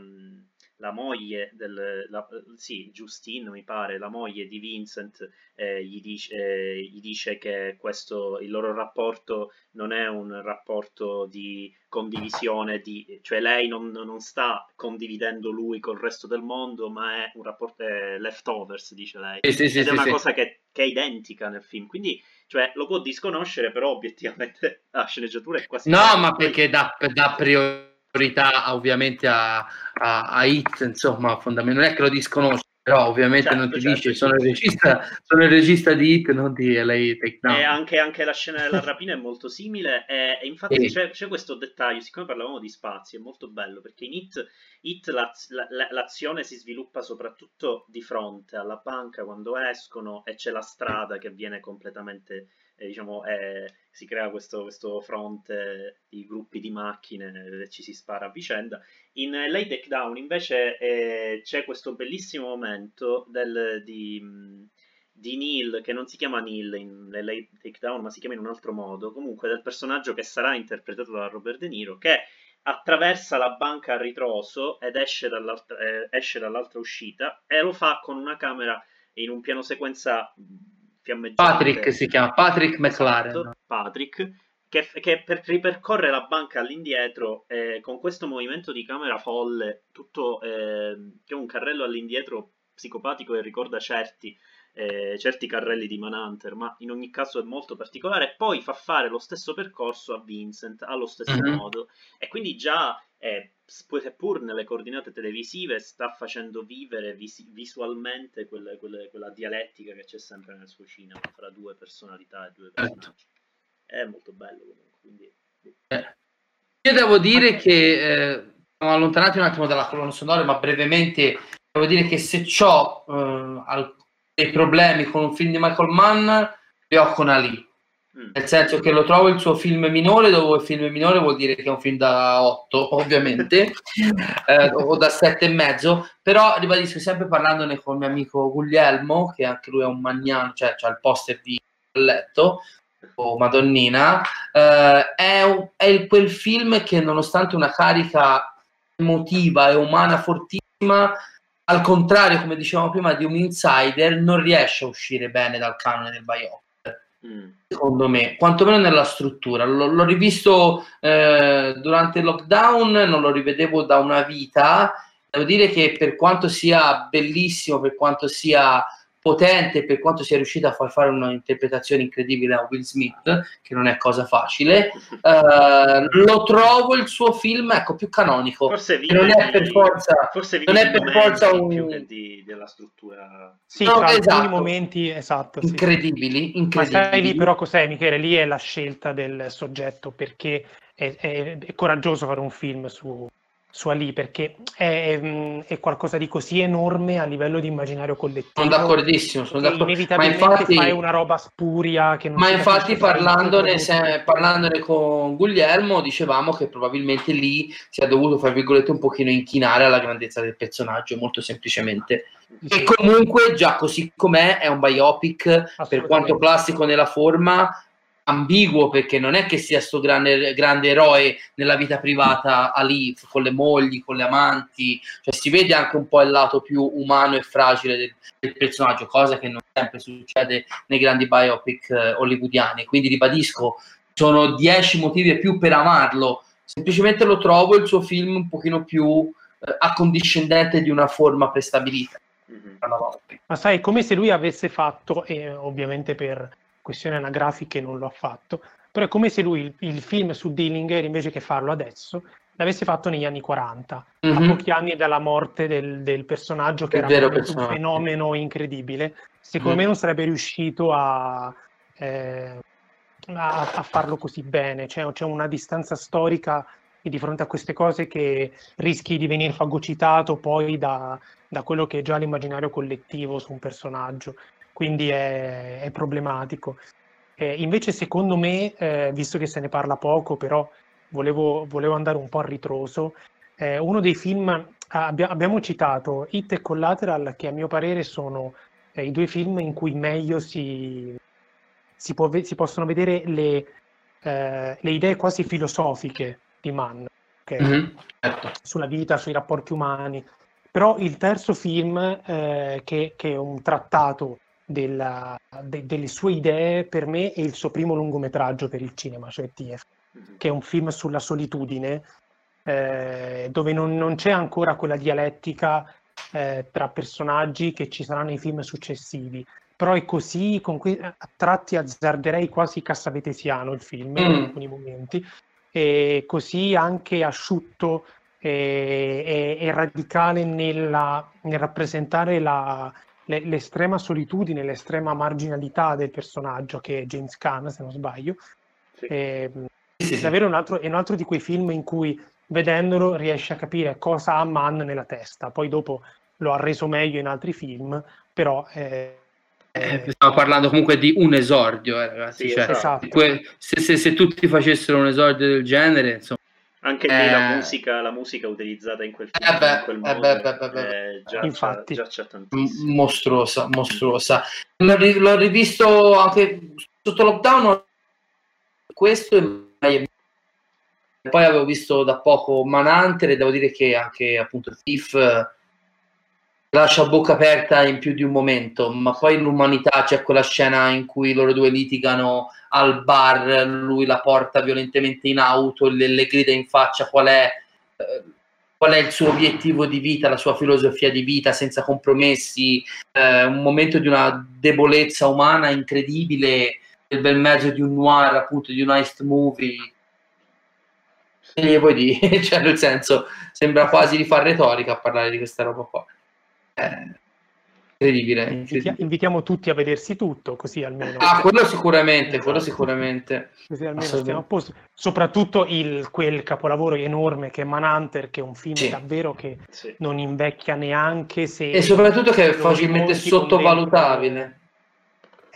Speaker 3: la moglie del la, sì, Justine mi pare, la moglie di Vincent eh, gli, dice, eh, gli, dice, che questo, il loro rapporto non è un rapporto di condivisione, di, cioè lei non, non sta condividendo lui col resto del mondo, ma è un rapporto eh, leftovers, dice lei.
Speaker 1: Sì, sì, sì,
Speaker 3: Ed è una cosa che, che, è identica nel film, quindi cioè, lo può disconoscere, però obiettivamente la sceneggiatura è quasi...
Speaker 1: No, ma perché da, da priorità priorità ovviamente a, a, a Hit, insomma, fondamentalmente non è che lo disconosce, però ovviamente certo, non ti certo, dice sono, il regista, sono il regista di Hit, non di LA Take
Speaker 3: E anche, anche, la scena della rapina è molto simile e, e infatti c'è, c'è, questo dettaglio, siccome parlavamo di spazi, è molto bello perché in Hit, Hit la, la, l'azione si sviluppa soprattutto di fronte alla banca quando escono e c'è la strada che viene completamente eh, diciamo, eh, si crea questo, questo, fronte di gruppi di macchine e ci si spara a vicenda. In Lay Takedown invece eh, c'è questo bellissimo momento del, di, di, Neil, che non si chiama Neil in Lay Takedown, ma si chiama in un altro modo, comunque del personaggio che sarà interpretato da Robert De Niro, che attraversa la banca a ritroso ed esce dall'altra, eh, esce dall'altra uscita e lo fa con una camera in un piano sequenza
Speaker 1: fiammeggiante. Patrick si chiama, Patrick McLaren. Esatto,
Speaker 3: Patrick, che, che per, ripercorre la banca all'indietro eh, con questo movimento di camera folle, tutto eh, che è un carrello all'indietro psicopatico e ricorda certi, eh, certi carrelli di Manhunter, ma in ogni caso è molto particolare. Poi fa fare lo stesso percorso a Vincent allo stesso mm-hmm. modo, e quindi già eh, seppur nelle coordinate televisive sta facendo vivere vis- visualmente quelle, quelle, quella dialettica che c'è sempre nel suo cinema fra due personalità e due certo. personaggi. È molto bello comunque. Quindi...
Speaker 1: Eh. Io devo dire che eh, siamo allontanati un attimo dalla colonna sonora, ma brevemente devo dire che se ho eh, dei problemi con un film di Michael Mann, li ho con Ali. Mm. Nel senso che lo trovo il suo film minore, dove il film minore vuol dire che è un film da 8, ovviamente, eh, o da 7 e mezzo, però ribadisco sempre parlandone con il mio amico Guglielmo, che anche lui è un magnano, cioè ha il poster di letto, o Madonnina, eh, è, un, è quel film che nonostante una carica emotiva e umana fortissima, al contrario, come dicevamo prima, di un insider, non riesce a uscire bene dal canone del biopic. Mm. Secondo me, quantomeno nella struttura. L- l'ho rivisto eh, durante il lockdown, non lo rivedevo da una vita. Devo dire che per quanto sia bellissimo, per quanto sia potente per quanto sia riuscita a far fare un'interpretazione incredibile a Will Smith, che non è cosa facile, uh, lo trovo il suo film ecco, più canonico.
Speaker 3: Forse
Speaker 1: non è per forza,
Speaker 3: forse
Speaker 1: non è per forza un...
Speaker 3: più di, della struttura.
Speaker 2: Sì, no, tra esatto. momenti esatto,
Speaker 1: sì. incredibili, incredibili.
Speaker 2: Ma sai lì però cos'è, Michele? Lì è la scelta del soggetto perché è, è, è coraggioso fare un film su su Ali perché è, mm, è, qualcosa di così enorme a livello di immaginario collettivo.
Speaker 1: Sono d'accordissimo, sono d'accordo.
Speaker 2: Inevitabilmente ma infatti, fai una roba spuria che non
Speaker 1: Ma infatti parlandone, se, parlandone, con Guglielmo dicevamo che probabilmente lì sia dovuto, fra virgolette, un pochino inchinare alla grandezza del personaggio, molto semplicemente. Sì. E comunque già così com'è è un biopic, per quanto classico nella forma, ambiguo perché non è che sia sto grande, grande eroe nella vita privata Ali con le mogli, con le amanti, cioè si vede anche un po' il lato più umano e fragile del, del personaggio, cosa che non sempre succede nei grandi biopic eh, hollywoodiani. Quindi ribadisco, sono dieci motivi e più per amarlo, semplicemente lo trovo il suo film un pochino più eh, accondiscendente di una forma prestabilita. Mm-hmm.
Speaker 2: Ma sai, come se lui avesse fatto, e ovviamente per questioni anagrafiche non lo ha fatto, però è come se lui il, il film su Dillinger, invece che farlo adesso, l'avesse fatto negli anni 40, mm-hmm. a mhm. pochi anni dalla morte del, del personaggio che è era un fenomeno incredibile, secondo mm. me non sarebbe riuscito a, eh, a, a, farlo così bene, cioè, c'è una distanza storica e di fronte a queste cose che rischi di venire fagocitato poi da, da quello che è già l'immaginario collettivo su un personaggio quindi è, è problematico. Eh, invece secondo me, eh, visto che se ne parla poco, però volevo, volevo andare un po' a ritroso, eh, uno dei film, abbia, abbiamo citato Hit e Collateral, che a mio parere sono eh, i due film in cui meglio si, si, può, si possono vedere le, eh, le, idee quasi filosofiche di Mann, okay? mm-hmm. certo. sulla vita, sui rapporti umani. Però il terzo film, eh, che, che è un trattato della, de, delle sue idee per me è il suo primo lungometraggio per il cinema, cioè TF, mm-hmm. che è un film sulla solitudine, eh, dove non, non, c'è ancora quella dialettica eh, tra personaggi che ci saranno nei film successivi. Però è così, con que- a tratti azzarderei quasi cassavetesiano il film mm. in alcuni momenti, e così anche asciutto e, e, e radicale nella, nel rappresentare la, l'estrema solitudine, l'estrema marginalità del personaggio che è James Caan, se non sbaglio. Sì. E, ehm, sì, davvero un altro, è un altro di quei film in cui vedendolo riesci a capire cosa ha Mann nella testa. Poi dopo lo ha reso meglio in altri film, però... Eh,
Speaker 1: eh, stiamo parlando comunque di un esordio, eh, ragazzi. Sì, cioè, esatto. se, se, se, tutti facessero un esordio del genere, insomma,
Speaker 3: anche lì la, eh. musica, la musica utilizzata in quel film,
Speaker 1: eh beh,
Speaker 3: in quel
Speaker 1: modo, eh beh, beh, beh,
Speaker 2: già, Infatti.
Speaker 3: Già, già tantissimo.
Speaker 1: Mostruosa, mostruosa. L'ho, l'ho, rivisto anche sotto lockdown, questo e poi avevo visto da poco Manhunter e devo dire che anche appunto Thief lascia bocca aperta in più di un momento, ma poi l'umanità c'è quella scena in cui loro due litigano al bar, lui la porta violentemente in auto, le, le grida in faccia qual è, eh, qual è il suo obiettivo di vita, la sua filosofia di vita senza compromessi, eh, un momento di una debolezza umana incredibile nel bel mezzo di un noir, appunto di un heist movie. E poi di, cioè nel senso, sembra quasi di fare retorica a parlare di questa roba qua. Eh, incredibile, incredibile.
Speaker 2: Invitiamo tutti a vedersi tutto, così almeno.
Speaker 1: Ah, quello sicuramente, quello sicuramente.
Speaker 2: Così almeno stiamo a posto. Soprattutto il, quel capolavoro enorme che è Manhunter, che è un film sì. davvero che sì. non invecchia neanche se...
Speaker 1: E soprattutto che è facilmente sottovalutabile.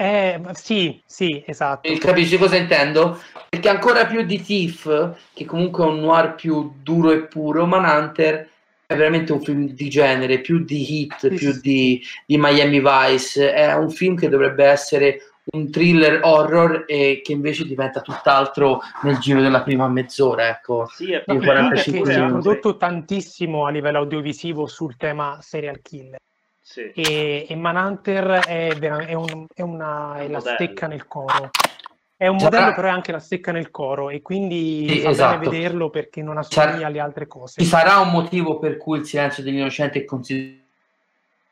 Speaker 2: Eh, sì, sì, esatto.
Speaker 1: E capisci cosa intendo? Perché ancora più di Thief, che comunque è un noir più duro e puro, Manhunter è veramente un film di genere, più di hit, più. Di, di, Miami Vice. È un film che dovrebbe essere un thriller horror e che invece diventa tutt'altro nel giro della prima mezz'ora. Ecco,
Speaker 2: sì, è no, 45 si è prodotto tantissimo a livello audiovisivo sul tema serial killer. Sì. E, e Manhunter è, è, un, è, una, è la stecca nel coro. È un modello, Sarà... però è anche la stecca nel coro, e quindi sì, fa esatto. vederlo perché non assomiglia Sarà... alle altre cose.
Speaker 1: Ci sarà un motivo per cui il silenzio degli innocenti è considerato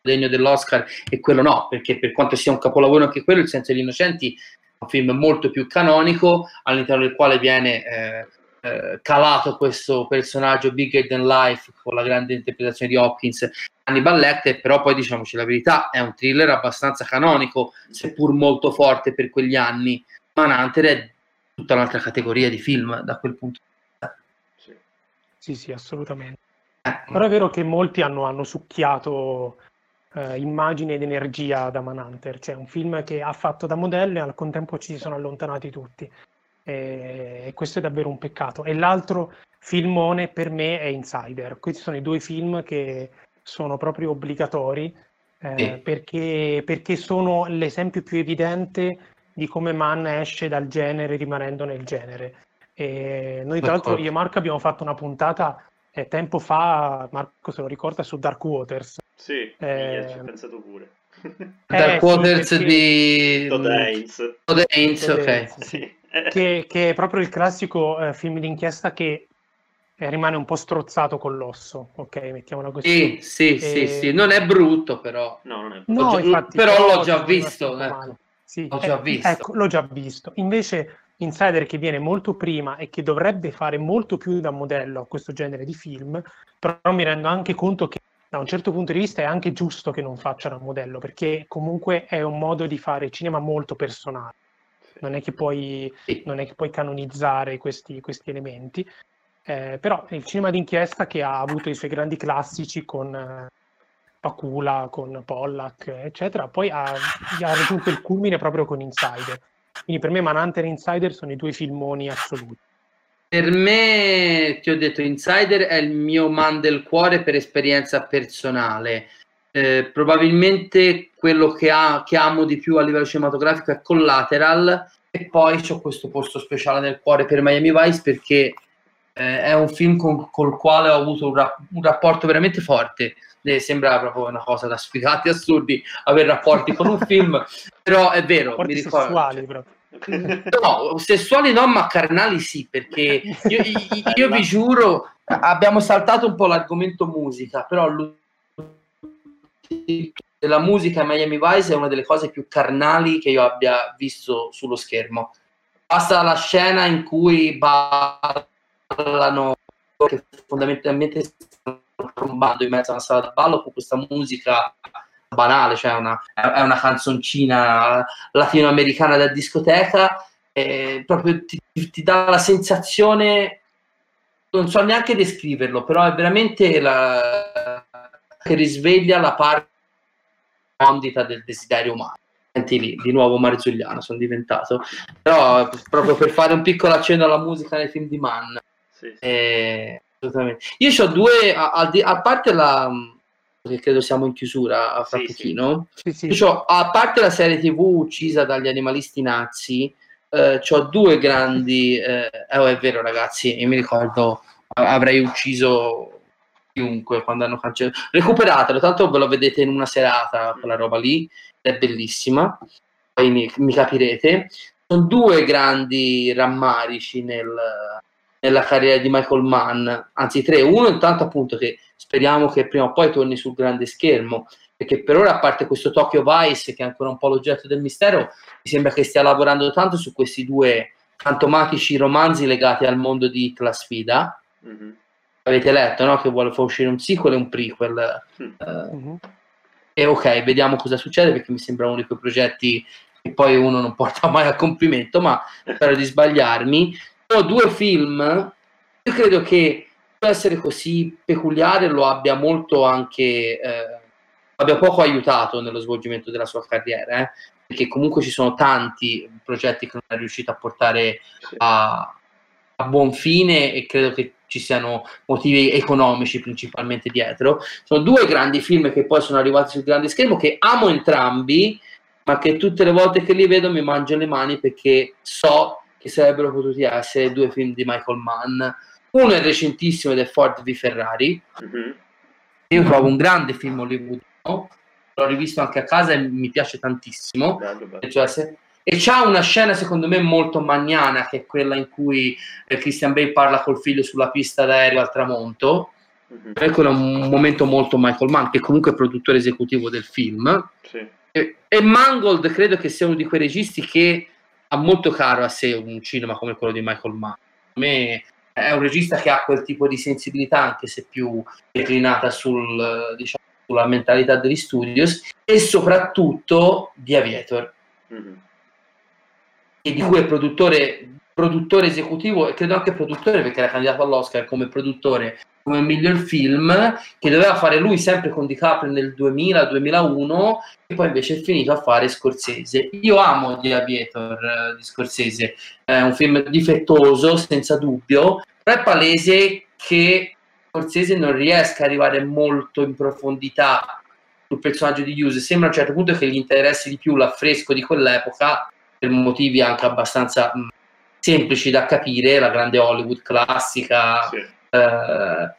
Speaker 1: degno dell'Oscar e quello no, perché per quanto sia un capolavoro anche quello, il silenzio degli innocenti è un film molto più canonico, all'interno del quale viene eh, eh, calato questo personaggio bigger than life con la grande interpretazione di Hopkins Hannibal Lecter, però poi diciamoci la verità, è un thriller abbastanza canonico, seppur molto forte per quegli anni Manhunter è tutta un'altra categoria di film da quel punto di vista.
Speaker 2: Sì, sì, assolutamente. Eh. Però è vero che molti hanno, hanno succhiato eh, immagine ed energia da Manhunter, cioè un film che ha fatto da modello e al contempo ci si sono allontanati tutti. E, e questo è davvero un peccato. E l'altro filmone per me è Insider. Questi sono i due film che sono proprio obbligatori eh, sì. perché, perché sono l'esempio più evidente di come Mann esce dal genere rimanendo nel genere. E noi tra l'altro io e Marco abbiamo fatto una puntata eh, tempo fa, Marco se lo ricorda, su Dark Waters.
Speaker 3: Sì, eh, ci ho pensato pure.
Speaker 1: Dark eh, Waters sì, di
Speaker 3: Todd Haynes.
Speaker 1: Todd Haynes, ok.
Speaker 2: Sì. Che, che, è proprio il classico eh, film d'inchiesta che eh, rimane un po' strozzato con l'osso, ok? Mettiamola
Speaker 1: così. Sì, sì, e... sì, sì, non è brutto però.
Speaker 3: No, non è
Speaker 2: brutto. No, infatti,
Speaker 1: però l'ho già visto. Ecco.
Speaker 2: Sì, l'ho già eh, visto. Ecco, l'ho già visto. Invece Insider che viene molto prima e che dovrebbe fare molto più da modello a questo genere di film, però mi rendo anche conto che da un certo punto di vista è anche giusto che non faccia da modello, perché comunque è un modo di fare cinema molto personale. Non è che puoi, non è che puoi canonizzare questi, questi elementi, eh, però il cinema d'inchiesta che ha avuto i suoi grandi classici con eh, Pacula, con Pollack, eccetera, poi ha, ha raggiunto il culmine proprio con Insider. Quindi per me Manhunter e Insider sono i due filmoni assoluti.
Speaker 1: Per me, ti ho detto, Insider è il mio man del cuore per esperienza personale. Eh, probabilmente quello che, ha, che, amo di più a livello cinematografico è Collateral e poi ho questo posto speciale nel cuore per Miami Vice perché eh, è un film con, col quale ho avuto un, ra- un rapporto veramente forte sembra proprio una cosa da sfigati assurdi avere rapporti con un film, però è vero,
Speaker 2: rapporti mi ricordo. Sessuali,
Speaker 1: cioè, No, sessuali no, ma carnali sì, perché io, io, io vi giuro, abbiamo saltato un po' l'argomento musica, però la musica in Miami Vice è una delle cose più carnali che io abbia visto sullo schermo. Basta la scena in cui ballano, che fondamentalmente trombando in mezzo a una sala da ballo con questa musica banale, cioè una, è una canzoncina latinoamericana da discoteca, e proprio ti, ti, dà la sensazione, non so neanche descriverlo, però è veramente la, che risveglia la parte ondita del desiderio umano. Senti lì, di nuovo Marzulliano sono diventato, però proprio per fare un piccolo accenno alla musica nei film di Mann. Sì, sì. E assolutamente. Io ho due, a, a, a, parte la che credo siamo in chiusura a fra sì, pochino, sì. Sì, Io a parte la serie tv uccisa dagli animalisti nazi, eh, ho due grandi, eh, oh, è vero ragazzi, io mi ricordo avrei ucciso chiunque quando hanno cancellato. Recuperatelo, tanto ve lo vedete in una serata, quella roba lì, è bellissima, poi mi, mi capirete. Sono due grandi rammarici nel, nella carriera di Michael Mann, anzi tre, uno intanto appunto che speriamo che prima o poi torni sul grande schermo, perché per ora a parte questo Tokyo Vice che è ancora un po' l'oggetto del mistero, mi sembra che stia lavorando tanto su questi due fantomatici romanzi legati al mondo di La sfida. Mm-hmm. Avete letto, no? Che vuole far uscire un sequel e un prequel. Mm-hmm. Uh, e ok, vediamo cosa succede perché mi sembra uno di quei progetti che poi uno non porta mai a compimento, ma spero di sbagliarmi. Sono due film, io credo che per essere così peculiare lo abbia molto anche, eh, abbia poco aiutato nello svolgimento della sua carriera, eh? perché comunque ci sono tanti progetti che non è riuscito a portare a, a buon fine e credo che ci siano motivi economici principalmente dietro. Sono due grandi film che poi sono arrivati sul grande schermo che amo entrambi, ma che tutte le volte che li vedo mi mangio le mani perché so che sarebbero potuti essere due film di Michael Mann. Uno è recentissimo ed è Ford v Ferrari. Mm-hmm. Io trovo un grande film hollywoodiano, l'ho rivisto anche a casa e mi piace tantissimo. Bello, bello. Cioè, se, e c'ha una scena secondo me molto magnana che è quella in cui eh, Christian Bale parla col figlio sulla pista d'aereo al tramonto mm-hmm. quello è un momento molto Michael Mann che comunque è produttore esecutivo del film sì. e, e, Mangold credo che sia uno di quei registi che ha molto caro a sé un cinema come quello di Michael Mann. A me è un regista che ha quel tipo di sensibilità anche se più declinata sul, diciamo, sulla mentalità degli studios e soprattutto di Aviator. Mm-hmm. E di cui è produttore, produttore esecutivo e credo anche produttore perché era candidato all'Oscar come produttore come miglior film che doveva fare lui sempre con DiCaprio nel 2000-2001 e poi invece è finito a fare Scorsese. Io amo The Aviator uh, di Scorsese, è un film difettoso senza dubbio, però è palese che Scorsese non riesca ad arrivare molto in profondità sul personaggio di Hughes, sembra a un certo punto che gli interessi di più l'affresco di quell'epoca per motivi anche abbastanza mh, semplici da capire, la grande Hollywood classica. Sì. Eh,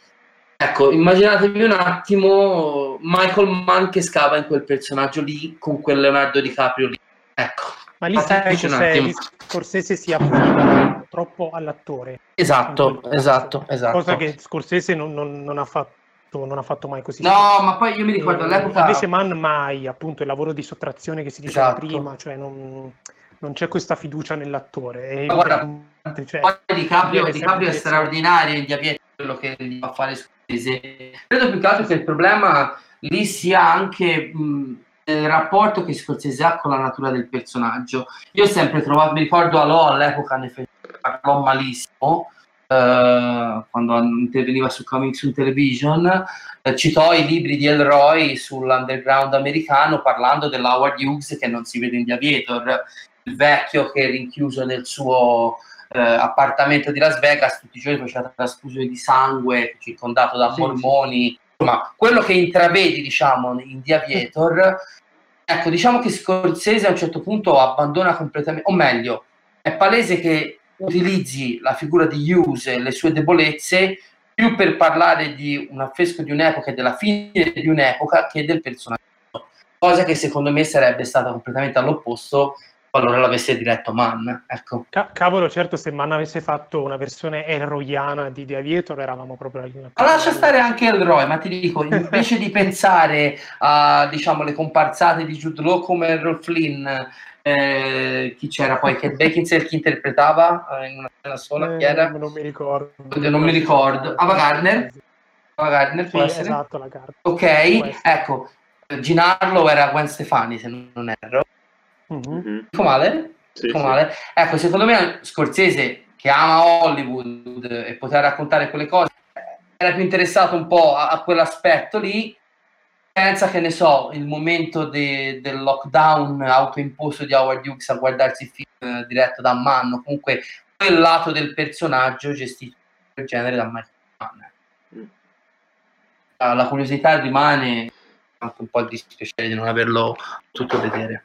Speaker 1: ecco, immaginatevi un attimo Michael Mann che scava in quel personaggio lì con quel Leonardo DiCaprio lì. Ecco.
Speaker 2: Ma lì sai che se Scorsese si affida troppo all'attore.
Speaker 1: Esatto, esatto, esatto.
Speaker 2: Cosa che Scorsese non, non, non ha fatto non ha fatto mai così.
Speaker 1: No, ma poi io mi ricordo all'epoca.
Speaker 2: Invece Mann mai, appunto, il lavoro di sottrazione che si diceva esatto. prima, cioè non non c'è questa fiducia nell'attore.
Speaker 1: E guarda, cioè, poi Di Caprio, Di Caprio è straordinario in Diabiete, quello che gli fa fare Scorsese. Credo più che altro che il problema lì sia anche mh, il rapporto che Scorsese ha con la natura del personaggio. Io ho sempre trovato, mi ricordo Alò all'epoca ne parlò malissimo, Uh, quando interveniva su Coming Soon Television, uh, citò i libri di Elroy sull'underground americano parlando dell'Howard Hughes che non si vede in Aviator il vecchio che è rinchiuso nel suo eh, appartamento di Las Vegas, tutti i giorni faceva trasfusione di sangue, circondato da sì, mormoni. Insomma, quello che intravedi, diciamo, in The Aviator, ecco, diciamo che Scorsese a un certo punto abbandona completamente, o meglio, è palese che utilizzi la figura di Hughes e le sue debolezze più per parlare di un affresco di un'epoca e della fine di un'epoca che del personaggio. Cosa che secondo me sarebbe stata completamente all'opposto qualora l'avesse diretto Mann. Ecco.
Speaker 2: Ca- cavolo, certo, se Mann avesse fatto una versione Elroyana di The Aviator eravamo proprio lì.
Speaker 1: Ma lascia stare anche Elroy, ma ti dico, invece di pensare a diciamo, le comparsate di Jude Law come Errol Flynn, eh, chi c'era poi? Che Beckinsale chi interpretava eh, in una sola?
Speaker 2: Eh,
Speaker 1: chi era?
Speaker 2: Non mi ricordo.
Speaker 1: Non mi ricordo. Ava Gardner? Ava Gardner
Speaker 2: può essere? Esatto, la carta.
Speaker 1: Ok, ecco. Ginarlo era Gwen Stefani, se non erro. Mm-hmm. Dico male? Sì, Dico male? Ecco, secondo me Scorsese, che ama Hollywood e poter raccontare quelle cose, era più interessato un po' a, a quell'aspetto lì. Pensa che ne so, il momento de, del lockdown autoimposto di Howard Hughes a guardarsi il film eh, diretto da Mann, comunque quel lato del personaggio gestito in genere da Michael Mann. Mm. La curiosità rimane anche un po' il dispiacere di non averlo potuto vedere.